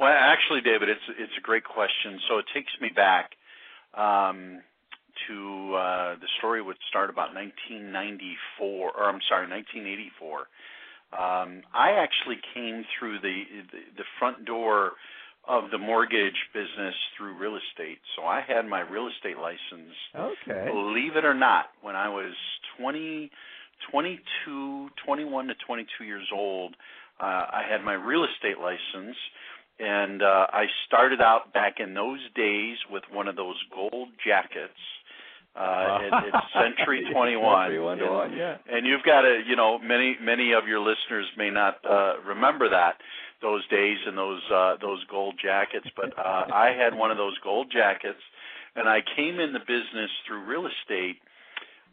Well, actually, David, it's it's a great question. So it takes me back. Um, to uh, the story would start about 1994, or I'm sorry, 1984. Um, I actually came through the, the the front door of the mortgage business through real estate. So I had my real estate license. Okay. Believe it or not, when I was 20, 22, 21 to 22 years old, uh, I had my real estate license and uh, I started out back in those days with one of those gold jackets uh, it, it's Century 21. Century 21, yeah. And you've got to, you know, many many of your listeners may not uh, remember that those days and those uh, those gold jackets, but uh, I had one of those gold jackets, and I came in the business through real estate.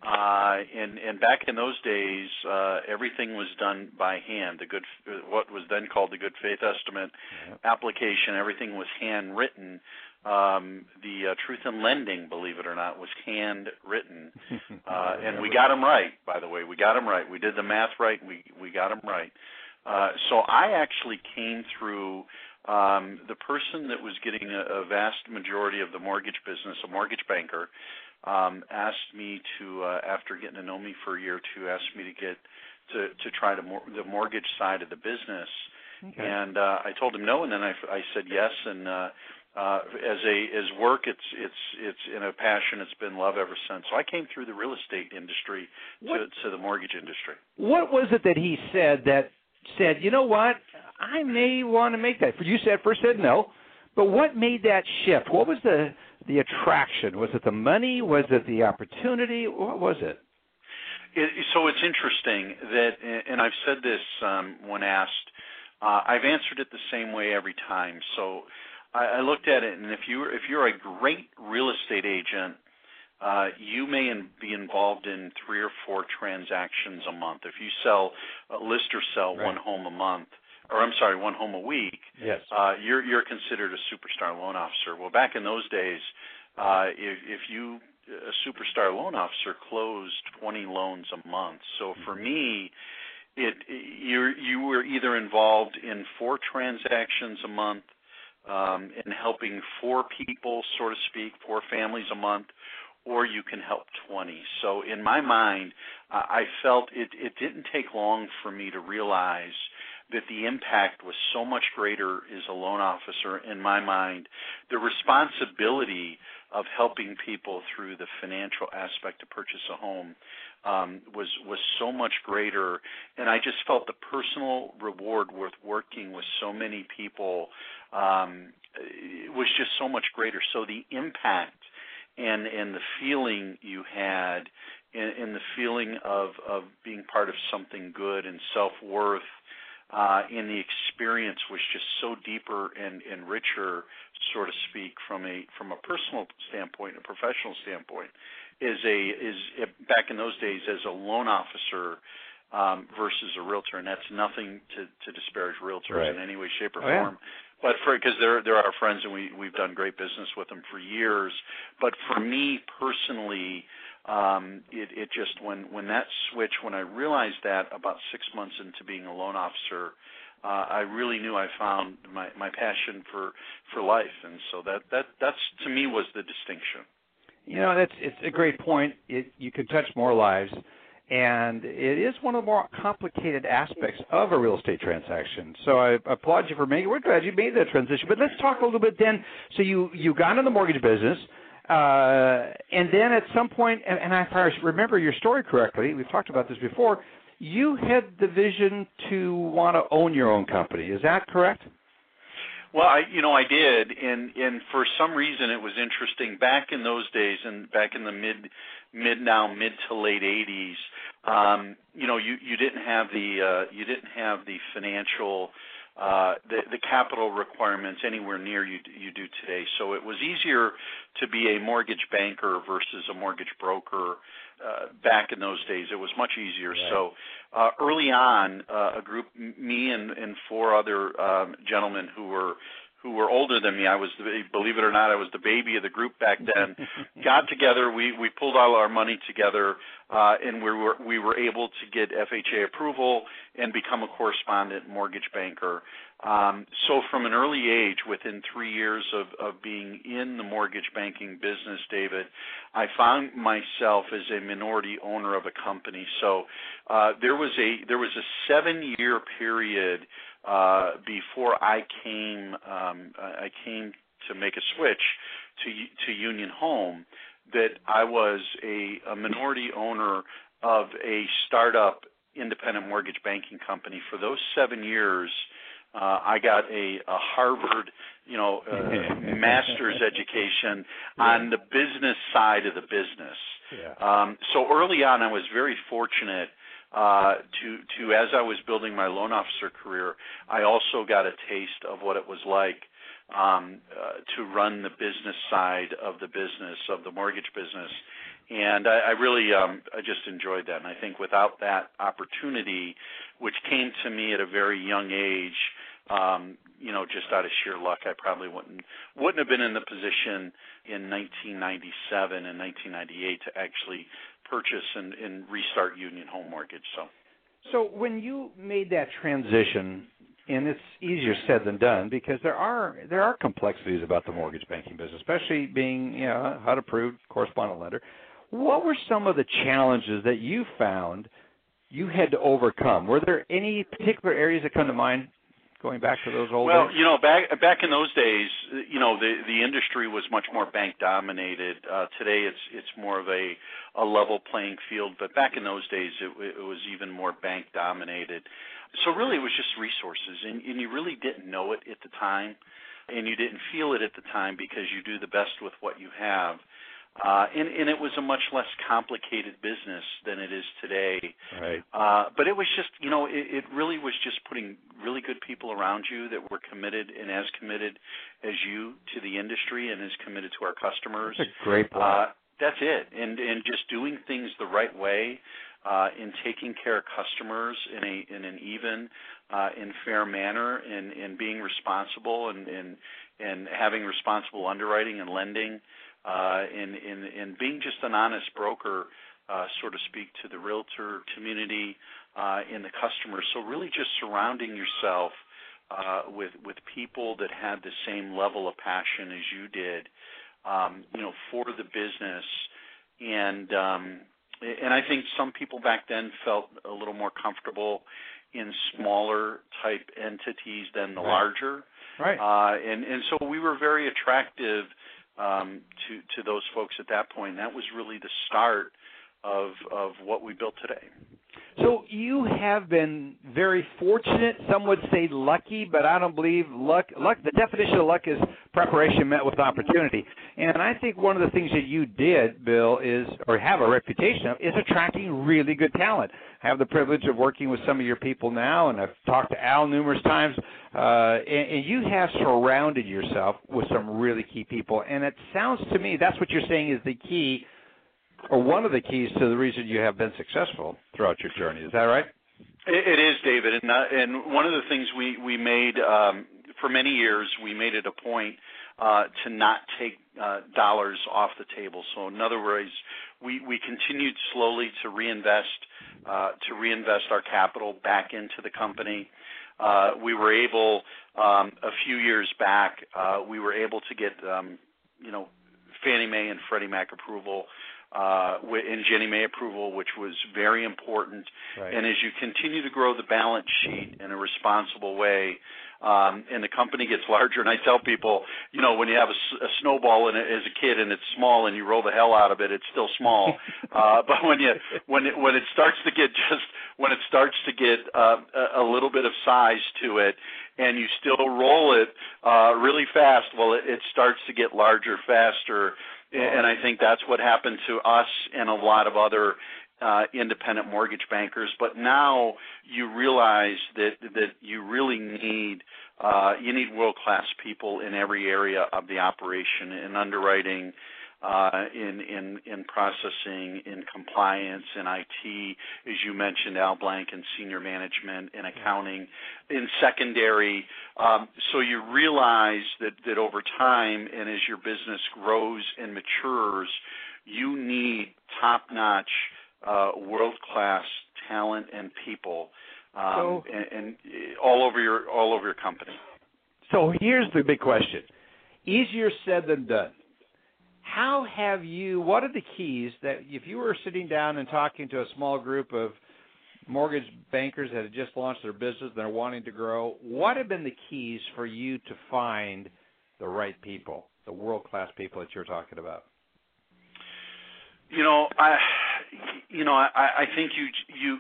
Uh, and and back in those days, uh, everything was done by hand. The good, what was then called the good faith estimate application, everything was handwritten um, the uh, Truth in Lending, believe it or not, was handwritten, uh, and we got them right. By the way, we got them right. We did the math right. We we got them right. Uh, so I actually came through um, the person that was getting a, a vast majority of the mortgage business, a mortgage banker, um, asked me to, uh, after getting to know me for a year or two, asked me to get to to try to mor- the mortgage side of the business. Okay. And uh, I told him no, and then I, I said yes, and uh, uh, as a as work, it's it's it's in a passion. It's been love ever since. So I came through the real estate industry to, to the mortgage industry. What was it that he said that said, you know what, I may want to make that? For you said first said no, but what made that shift? What was the the attraction? Was it the money? Was it the opportunity? What was it? It, so it's interesting that, and I've said this um, when asked. Uh, I've answered it the same way every time. So I, I looked at it, and if you if you're a great real estate agent, uh, you may in, be involved in three or four transactions a month. If you sell uh, list or sell right. one home a month, or I'm sorry, one home a week, yes, uh, you're you're considered a superstar loan officer. Well, back in those days, uh, if if you a superstar loan officer closed 20 loans a month. So for mm-hmm. me, it you you were either involved in four transactions a month um, in helping four people, so to speak, four families a month, or you can help 20. So in my mind, I felt it, it didn't take long for me to realize that the impact was so much greater as a loan officer in my mind. The responsibility of helping people through the financial aspect to purchase a home um, was was so much greater, and I just felt the personal reward worth working with so many people um, was just so much greater. So the impact and and the feeling you had, and, and the feeling of of being part of something good and self worth. Uh, and the experience was just so deeper and, and richer, so to speak, from a from a personal standpoint, a professional standpoint, is a is back in those days as a loan officer um, versus a realtor, and that's nothing to, to disparage realtors right. in any way, shape, or oh, form. Yeah but for because they're they're our friends and we we've done great business with them for years. But for me personally, um, it it just when when that switch when I realized that about six months into being a loan officer. Uh, I really knew I found my, my passion for, for life, and so that, that that's to me was the distinction. You know, that's it's a great point. It, you can touch more lives and it is one of the more complicated aspects of a real estate transaction. So I applaud you for making. We're glad you made that transition. But let's talk a little bit then. So you you got in the mortgage business, uh, and then at some point, and, and if I remember your story correctly, we've talked about this before. You had the vision to want to own your own company. Is that correct? Well, I you know I did, and and for some reason it was interesting. Back in those days, and back in the mid mid now mid to late 80s um you know you you didn't have the uh you didn't have the financial uh the the capital requirements anywhere near you you do today. So it was easier to be a mortgage banker versus a mortgage broker uh back in those days it was much easier right. so uh early on uh, a group me and and four other um gentlemen who were who were older than me. I was, the, believe it or not, I was the baby of the group back then. got together, we we pulled all our money together, uh, and we were we were able to get FHA approval and become a correspondent mortgage banker. Um, so from an early age, within three years of of being in the mortgage banking business, David, I found myself as a minority owner of a company. So uh, there was a there was a seven year period uh, before I came um, I came to make a switch to to Union Home that I was a, a minority owner of a startup independent mortgage banking company. For those seven years, uh, I got a, a Harvard, you know, uh, master's education on the business side of the business. Yeah. Um, so early on, I was very fortunate uh, to to as I was building my loan officer career, I also got a taste of what it was like um, uh, to run the business side of the business of the mortgage business, and I, I really um, I just enjoyed that. And I think without that opportunity, which came to me at a very young age, um, you know, just out of sheer luck, I probably wouldn't wouldn't have been in the position in 1997 and 1998 to actually purchase and, and restart Union Home Mortgage. So, so when you made that transition, and it's easier said than done because there are there are complexities about the mortgage banking business, especially being you know HUD approved correspondent lender. What were some of the challenges that you found you had to overcome? Were there any particular areas that come to mind? Going back to those old days. well, days? you know, back back in those days, you know, the the industry was much more bank dominated. Uh, today, it's it's more of a a level playing field. But back in those days, it, it was even more bank dominated. So really, it was just resources, and, and you really didn't know it at the time, and you didn't feel it at the time because you do the best with what you have. Uh, and, and it was a much less complicated business than it is today. Right. Uh, but it was just, you know, it, it really was just putting really good people around you that were committed and as committed as you to the industry and as committed to our customers. That's a great point. Uh, that's it, and and just doing things the right way, uh, in taking care of customers in a in an even, uh, and fair manner, and and being responsible, and and and having responsible underwriting and lending uh, in, in, in being just an honest broker, uh, so to speak, to the realtor community uh, and the customers. So really just surrounding yourself uh, with with people that had the same level of passion as you did, um, you know, for the business. And um, and I think some people back then felt a little more comfortable in smaller type entities than the Right. larger. Right. Uh, and and so we were very attractive um, to to those folks at that point. That was really the start of of what we built today. So you have been very fortunate. Some would say lucky, but I don't believe luck. Luck. The definition of luck is preparation met with opportunity. And I think one of the things that you did, Bill, is or have a reputation of is attracting really good talent. I have the privilege of working with some of your people now, and I've talked to Al numerous times. Uh, and, and you have surrounded yourself with some really key people. And it sounds to me that's what you're saying is the key or one of the keys to the reason you have been successful throughout your journey. Is that right? It, is, David, and uh, and one of the things we we made um, for many years, we made it a point uh, to not take uh, dollars off the table. So in other words, we we continued slowly to reinvest uh, to reinvest our capital back into the company. Uh, we were able um, a few years back. Uh, we were able to get um, you know Fannie Mae and Freddie Mac approval uh, and Ginnie Mae approval, which was very important. Right. And as you continue to grow the balance sheet in a responsible way, um, and the company gets larger, and I tell people, you know, when you have a, a snowball in it as a kid and it's small and you roll the hell out of it, it's still small. uh, but when you when it, when it starts to get just when it starts to get uh, a, a little bit of size to it, and you still roll it uh, really fast, well, it, it starts to get larger faster. And I think that's what happened to us and a lot of other uh, independent mortgage bankers. But now you realize that that you really need uh, you need world class people in every area of the operation in underwriting. Uh, in in in processing, in compliance, in IT, as you mentioned, Al Blank, in senior management, in accounting, in secondary. Um, so you realize that that over time, and as your business grows and matures, you need top-notch, uh, world-class talent and people, um, So- and, and all over your all over your company. So here's the big question: easier said than done. How have you? What are the keys that if you were sitting down and talking to a small group of mortgage bankers that have just launched their business and are wanting to grow, what have been the keys for you to find the right people, the world class people that you're talking about? You know, I, you know, I, I think you, you,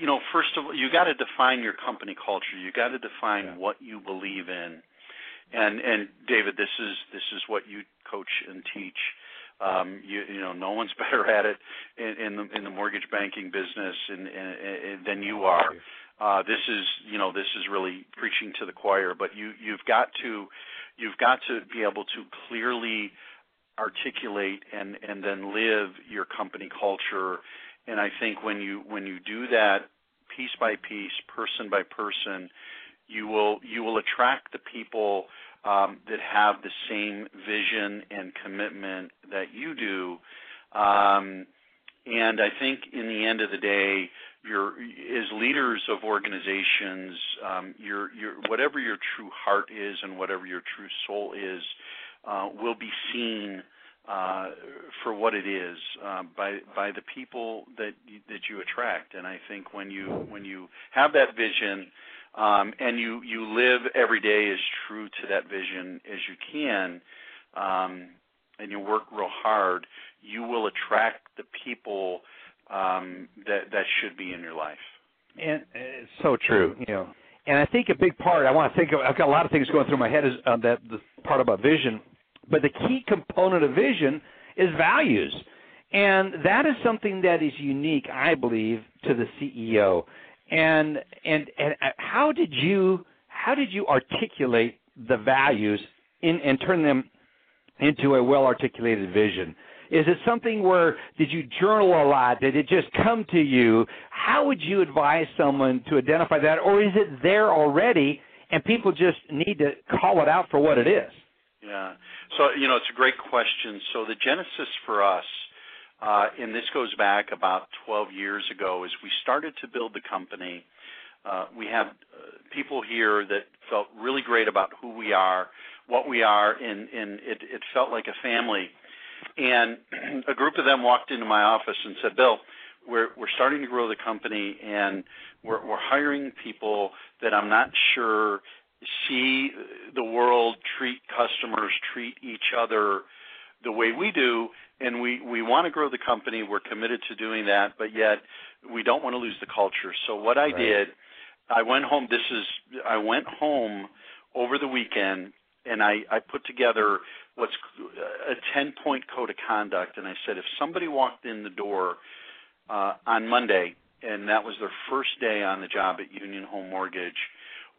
you know, first of all, you got to define your company culture. You got to define Yeah. what you believe in, and and David, this is this is what you coach and teach. Um, you, you know, no one's better at it in, in the in the mortgage banking business and, and, and than you are. Uh, this is, you know, this is really preaching to the choir. But you you've got to you've got to be able to clearly articulate and and then live your company culture. And I think when you when you do that piece by piece person by person you will you will attract the people um, that have the same vision and commitment that you do. Um, and I think in the end of the day your as leaders of organizations um, your your whatever your true heart is and whatever your true soul is uh, will be seen uh, for what it is uh, by by the people that that you attract. And I think when you when you have that vision, um, and you you live every day as true to that vision as you can, um, and you work real hard, you will attract the people um, that that should be in your life. And it's so true, you know. And I think a big part I want to think of. I've got a lot of things going through my head is uh, that the part about vision, but the key component of vision is values, and that is something that is unique, I believe, to the CEO. And and and uh, how did you how did you articulate the values in and turn them into a well articulated vision? Is it something where did you journal a lot? Did it just come to you? How would you advise someone to identify that, or is it there already and people just need to call it out for what it is? Yeah. So you know, it's a great question. So the genesis for us uh, and this goes back about 12 years ago, is we started to build the company. Uh, we had uh, people here that felt really great about who we are, what we are, and, and it, it felt like a family. And a group of them walked into my office and said, "Bill, we're we're starting to grow the company, and we're we're hiring people that I'm not sure see the world, treat customers, treat each other." the way we do and we we want to grow the company. We're committed to doing that, but yet we don't want to lose the culture. So what I right. did, I went home. This is I went home over the weekend and I I put together what's a 10 point code of conduct and I said if somebody walked in the door uh on Monday and that was their first day on the job at Union Home Mortgage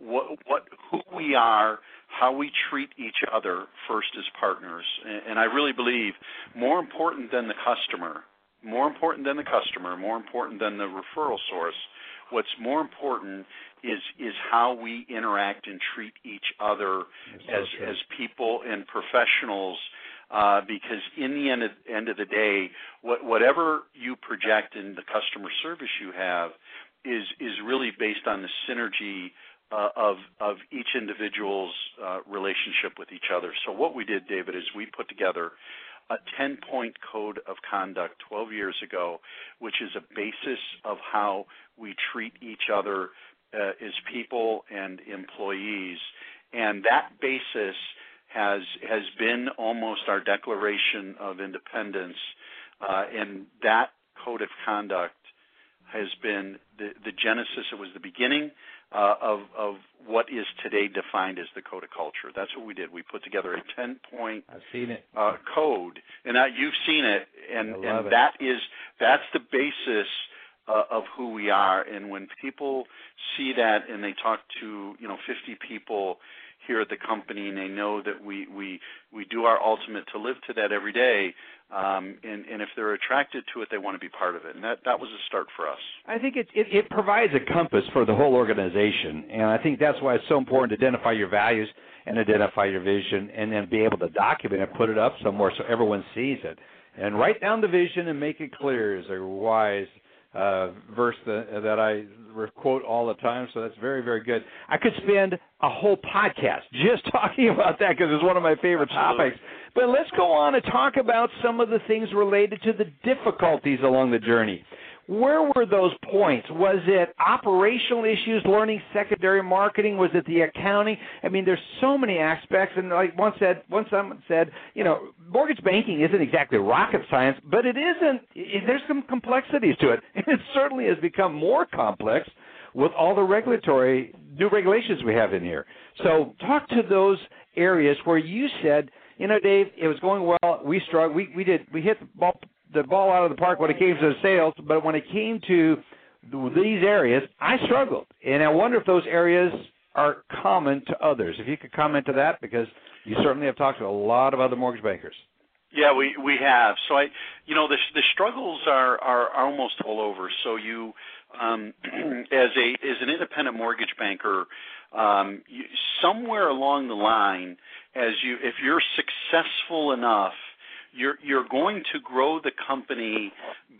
what what who we are how we treat each other first as partners. And I really believe more important than the customer, more important than the customer, more important than the referral source, what's more important is is how we interact and treat each other as true. as people and professionals uh, because in the end of, end of the day, what, whatever you project in the customer service you have is is really based on the synergy uh, of of each individual's uh, relationship with each other. So what we did, David, is we put together a 10 point code of conduct 12 years ago, which is a basis of how we treat each other uh, as people and employees. And that basis has has been almost our declaration of independence, uh, and that code of conduct has been the, the genesis. It was the beginning uh, of of what is today defined as the code of culture. That's what we did. We put together a ten point I've seen it uh, code, and now you've seen it, and and it. that is that's the basis. Uh, of who we are, and when people see that and they talk to you know 50 people here at the company, and they know that we we we do our ultimate to live to that every day. Um, and, and if they're attracted to it, they want to be part of it, and that that was a start for us. I think it, it it provides a compass for the whole organization, and I think that's why it's so important to identify your values and identify your vision, and then be able to document it, put it up somewhere so everyone sees it, and write down the vision and make it clear is a wise uh, verse that, that I quote all the time. So that's very, very good. I could spend a whole podcast just talking about that because it's one of my favorite Absolutely. topics. But let's go on and talk about some of the things related to the difficulties along the journey. Where were those points? Was it operational issues, learning secondary marketing? Was it the accounting? I mean, there's so many aspects. And like once said, once someone said, you know, mortgage banking isn't exactly rocket science, but it isn't. There's some complexities to it, and it certainly has become more complex with all the regulatory new regulations we have in here. So, talk to those areas where you said, you know, Dave, it was going well. We struggled. We we did. We hit the ball the ball out of the park when it came to sales, but when it came to these areas, I struggled. And I wonder if those areas are common to others. If you could comment to that, because you certainly have talked to a lot of other mortgage bankers. Yeah, we we have. So I, you know, the the struggles are are almost all over. So you, um, as a as an independent mortgage banker, um, you, somewhere along the line, as you if you're successful enough you're you're going to grow the company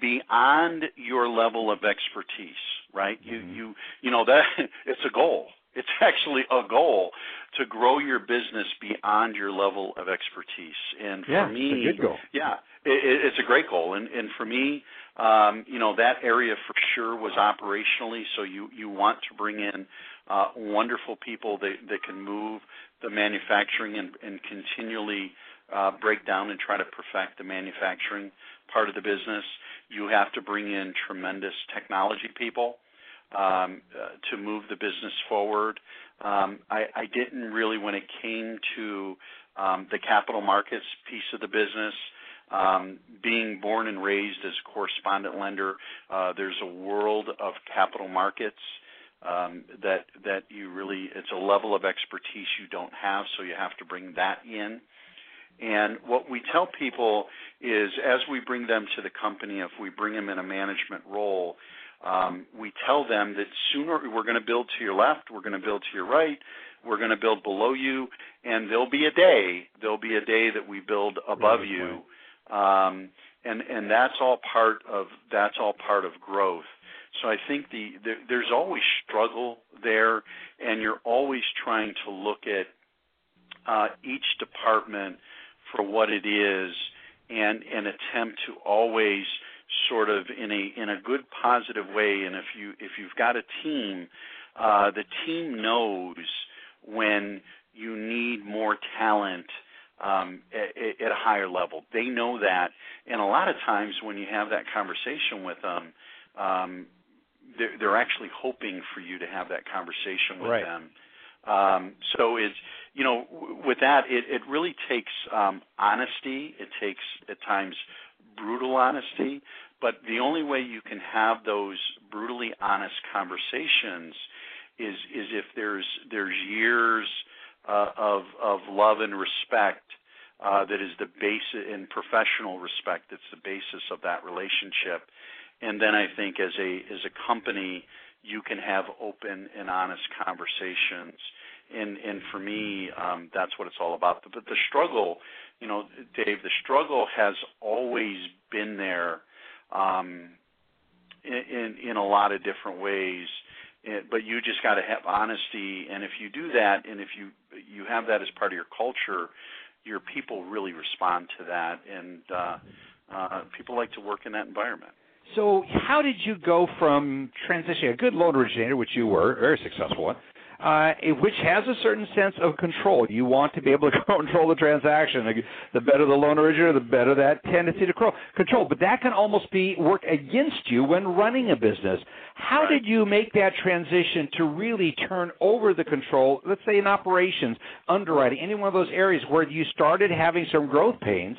beyond your level of expertise, right? Mm-hmm. You you you know that it's a goal. It's actually a goal to grow your business beyond your level of expertise. And for yeah, me, it's a good goal. yeah, it, it's a great goal. And and for me, um, you know, that area for sure was operationally. So you you want to bring in uh, wonderful people that that can move the manufacturing and, and continually uh, break down and try to perfect the manufacturing part of the business. You have to bring in tremendous technology people um, uh, to move the business forward. Um, I, I didn't really, when it came to um, the capital markets piece of the business, um, being born and raised as a correspondent lender, uh, there's a world of capital markets um, that that you really it's a level of expertise you don't have, so you have to bring that in. And what we tell people is, as we bring them to the company, if we bring them in a management role, um, we tell them that sooner we're going to build to your left, we're going to build to your right, we're going to build below you, and there'll be a day, there'll be a day that we build above right, you, um, and and that's all part of that's all part of growth. So I think the, the there's always struggle there, and you're always trying to look at uh, each department for what it is, and and attempt to always sort of in a in a good positive way. And if you if you've got a team, uh, the team knows when you need more talent um, at, at a higher level. They know that, and a lot of times when you have that conversation with them, um, they're, they're actually hoping for you to have that conversation with right. them. Um, so it's you know with that it, it really takes um, honesty. It takes at times brutal honesty, but the only way you can have those brutally honest conversations is is if there's there's years uh, of of love and respect uh, that is the basis in professional respect. That's the basis of that relationship. And then I think as a as a company, you can have open and honest conversations. And and for me, um, that's what it's all about. But the struggle, you know, Dave, the struggle has always been there, um, in, in in a lot of different ways. But you just got to have honesty, and if you do that, and if you you have that as part of your culture, your people really respond to that, and uh, uh, people like to work in that environment. So, how did you go from transitioning a good loan originator, which you were, very successful one, uh, which has a certain sense of control. You want to be able to control the transaction. The better the loan originator, the better that tendency to control. But that can almost be work against you when running a business. How right. did you make that transition to really turn over the control, let's say in operations, underwriting, any one of those areas where you started having some growth pains?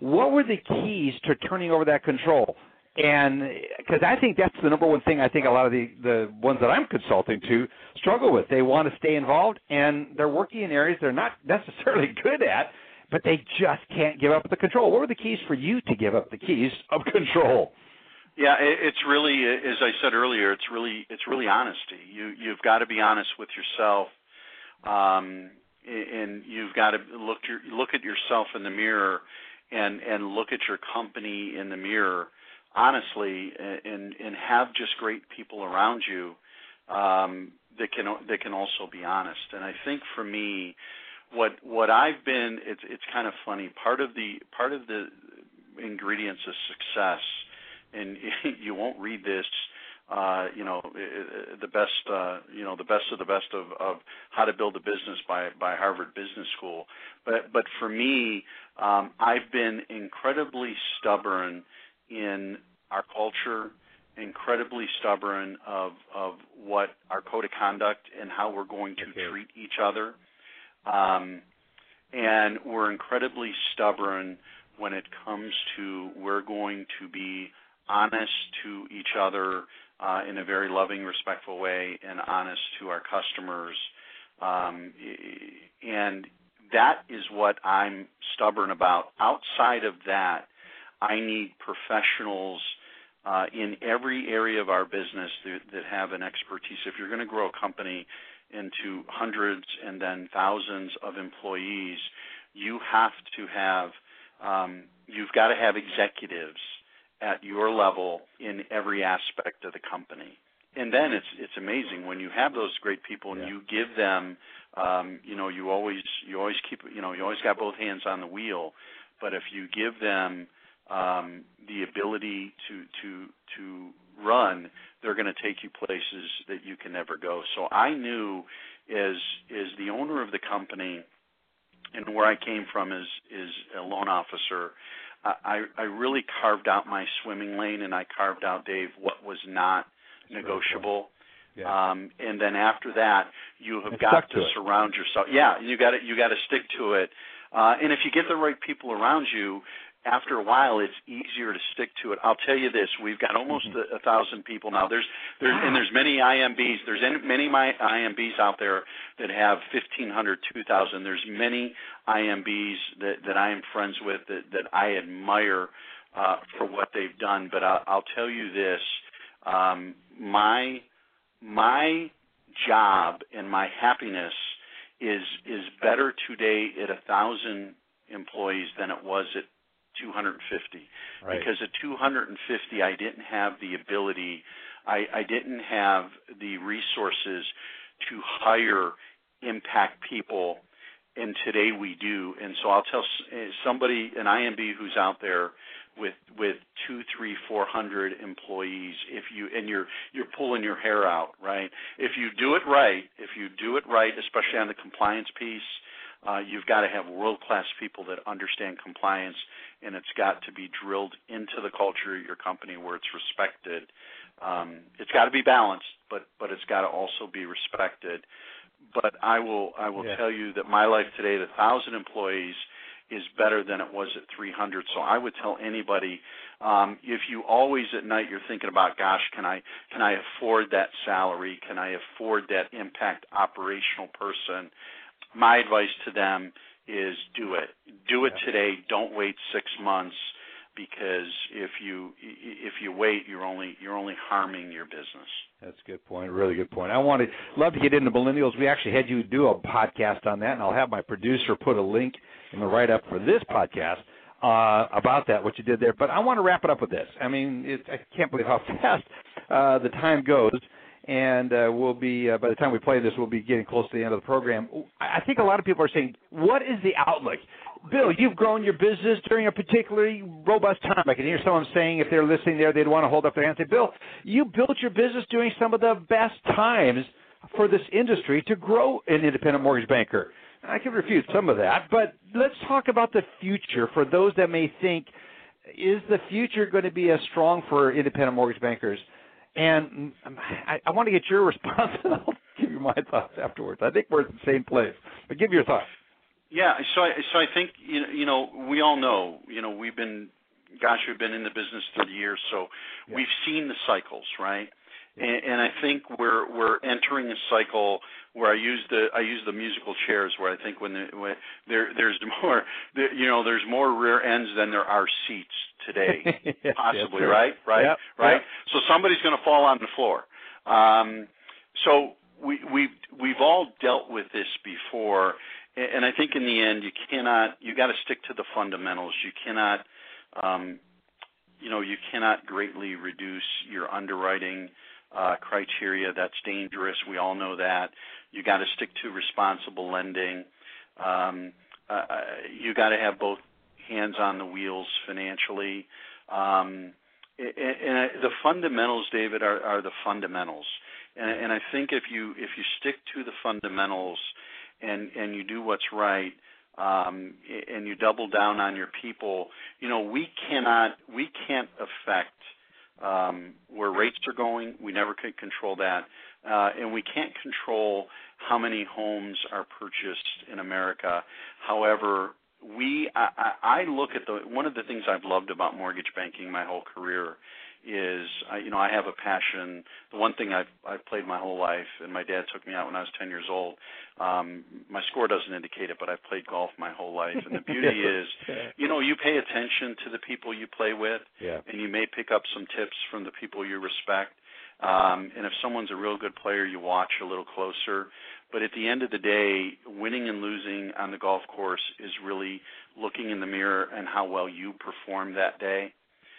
What were the keys to turning over that control? And because I think that's the number one thing I think a lot of the the ones that I'm consulting to struggle with. They want to stay involved, and they're working in areas they're not necessarily good at, but they just can't give up the control. What were the keys for you to give up the keys of control? Yeah, it's really, as I said earlier, it's really it's really honesty. You you've got to be honest with yourself, um, and you've got to look your, look at yourself in the mirror, and and look at your company in the mirror honestly and and have just great people around you um, that can that can also be honest. And I think for me, what what I've been it's it's kind of funny. Part of the part of the ingredients of success, and you won't read this. Uh, you know the best uh, you know the best of the best of, of how to build a business by by Harvard Business School. But but for me, um, I've been incredibly stubborn in our culture, incredibly stubborn of of what our code of conduct and how we're going to okay. treat each other. Um, and we're incredibly stubborn when it comes to we're going to be honest to each other uh, in a very loving, respectful way, and honest to our customers. Um, and that is what I'm stubborn about. Outside of that, I need professionals uh, in every area of our business that, that have an expertise. If you're going to grow a company into hundreds and then thousands of employees, you have to have um, you've got to have executives at your level in every aspect of the company. And then it's it's amazing when you have those great people and yeah. you give them um, you know you always you always keep you know you always got both hands on the wheel, but if you give them um, the ability to to to run, they're going to take you places that you can never go. So I knew as as the owner of the company and where I came from is is a loan officer, I I really carved out my swimming lane and I carved out Dave what was not negotiable. Yeah. Um, and then after that, you have got to, to surround yourself. Yeah, you got to you got to stick to it. Uh, and if you get the right people around you, after a while, it's easier to stick to it. I'll tell you this: we've got almost Mm-hmm. a, a thousand people now. There's there's and there's many IMBs. There's any, many my IMBs out there that have 1,500, 2,000. There's many IMBs that that I am friends with that that I admire uh, for what they've done. But I'll, I'll tell you this: um, my my job and my happiness is is better today at a thousand employees than it was at 250 Right. because at 250 I didn't have the ability I, I didn't have the resources to hire impact people and today we do. And so I'll tell eh, somebody an IMB who's out there with with two three four hundred employees if you and you're you're pulling your hair out right? If you do it right if you do it right especially on the compliance piece uh, you've got to have world class people that understand compliance and it's got to be drilled into the culture of your company where it's respected um, it's got to be balanced but but it's got to also be respected but I will I will Yeah. tell you that my life today at a thousand employees is better than it was at 300. So I would tell anybody um, if you always at night you're thinking about, gosh, can I can I afford that salary? Can I afford that impact operational person? My advice to them is do it. Do it today. Don't wait six months because if you if you wait, you're only you're only harming your business. That's a good point. Really good point. I wanted love to get into millennials. We actually had you do a podcast on that, and I'll have my producer put a link in the write up for this podcast uh, about that, what you did there. But I want to wrap it up with this. I mean, it, I can't believe how fast uh, the time goes. And uh, we'll be uh, by the time we play this, we'll be getting close to the end of the program. I think a lot of people are saying, "What is the outlook?" Bill, you've grown your business during a particularly robust time. I can hear someone saying if they're listening there, they'd want to hold up their hand and say, Bill, you built your business during some of the best times for this industry to grow an independent mortgage banker. I can refute some of that, but let's talk about the future for those that may think, is the future going to be as strong for independent mortgage bankers? And um, I, I want to get your response, and I'll give you my thoughts afterwards. I think we're at the same place, but give your thoughts. Yeah, so I, so I think you know, you know we all know you know we've been gosh we've been in the business 30 years so we've seen the cycles right and, and I think we're we're entering a cycle where I use the I use the musical chairs where I think when, the, when there there's more there, you know there's more rear ends than there are seats today. Yes, possibly yes, right? Right? Yep, right? Yep. so somebody's going to fall on the floor. Um, so we we've we've all dealt with this before and and I think in the end you cannot you got to stick to the fundamentals. You cannot um, you know you cannot greatly reduce your underwriting uh, criteria. That's dangerous. We all know that. You got to stick to responsible lending. Um, uh, you got to have both hands on the wheels financially. Um, and, and the fundamentals, David, are, are the fundamentals. And, and I think if you if you stick to the fundamentals and and you do what's right, um, and you double down on your people, you know we cannot we can't affect um, where rates are going. We never could control that, uh, and we can't control how many homes are purchased in America. However, we I, I look at the one of the things I've loved about mortgage banking my whole career is I, you know I have a passion. The one thing I've I've played my whole life, and my dad took me out when I was 10 years old. Um, my score doesn't indicate it, but I've played golf my whole life, and the beauty is, you know, you pay attention to the people you play with, Yeah. and you may pick up some tips from the people you respect. Um, and if someone's a real good player, you watch a little closer. But at the end of the day, winning and losing on the golf course is really looking in the mirror and how well you perform that day.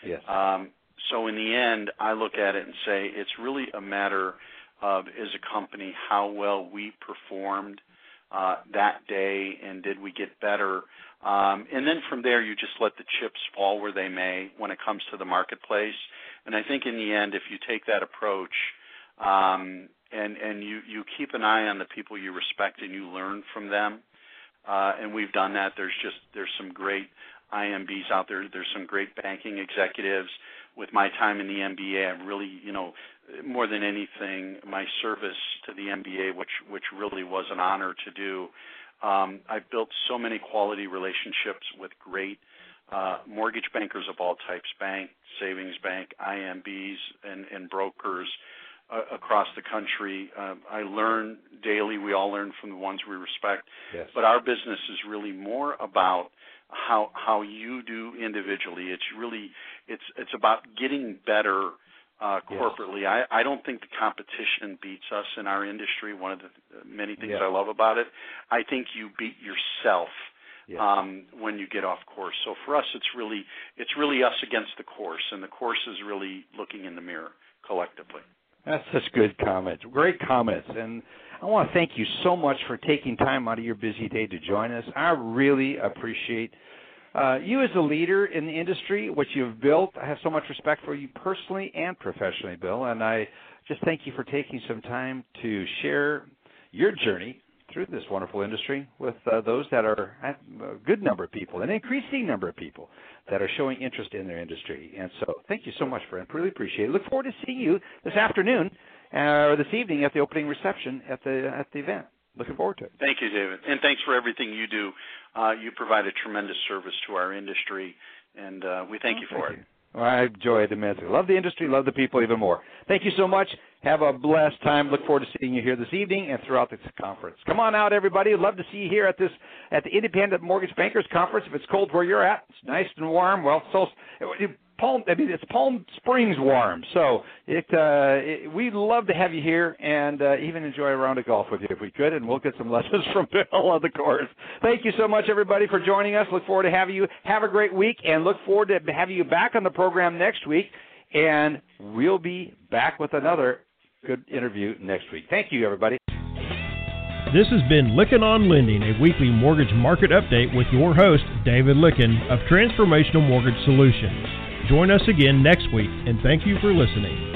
Yes. Um, so in the end, I look at it and say it's really a matter of, as a company, how well we performed uh, that day and did we get better. Um, and then from there, you just let the chips fall where they may when it comes to the marketplace. And I think in the end, if you take that approach, um, and and you you keep an eye on the people you respect and you learn from them, uh, and we've done that. There's just there's some great IMBs out there. There's some great banking executives. With my time in the MBA, I'm really you know more than anything my service to the MBA, which which really was an honor to do. Um, I've built so many quality relationships with great uh, mortgage bankers of all types, bank, savings bank, IMBs, and, and brokers uh, across the country. Uh, I learn daily. We all learn from the ones we respect. Yes. But our business is really more about how how you do individually. It's really it's it's about getting better uh, corporately. Yes. I, I don't think the competition beats us in our industry. One of the many things I love about it, I think you beat yourself yes. um, when you get off course. So for us, it's really it's really us against the course, and the course is really looking in the mirror collectively. That's such good comments. Great comments. And I want to thank you so much for taking time out of your busy day to join us. I really appreciate uh, you as a leader in the industry, what you've built. I have so much respect for you personally and professionally, Bill. And I just thank you for taking some time to share your journey through this wonderful industry with uh, those that are a good number of people, an increasing number of people that are showing interest in their industry. And so, thank you so much, friend. Really appreciate it. Look forward to seeing you this afternoon uh, or this evening at the opening reception at the at the event. Looking forward to it. Thank you, David, and thanks for everything you do. Uh, you provide a tremendous service to our industry, and uh, we thank oh, you for thank it. You. Well, I enjoy it immensely. Love the industry, love the people even more. Thank you so much. Have a blessed time. Look forward to seeing you here this evening and throughout this conference. Come on out, everybody. Love to see you here at this at the Independent Mortgage Bankers Conference. If it's cold where you're at, it's nice and warm. Well, so Palm, I mean, it's Palm Springs warm, so it, uh, it we'd love to have you here and uh, even enjoy a round of golf with you if we could, and we'll get some lessons from Bill on the course. Thank you so much, everybody, for joining us. Look forward to having you. Have a great week, and look forward to having you back on the program next week. And we'll be back with another good interview next week. Thank you, everybody. This has been Lykken on Lending, a weekly mortgage market update with your host, David Lykken of Transformational Mortgage Solutions. Join us again next week, and thank you for listening.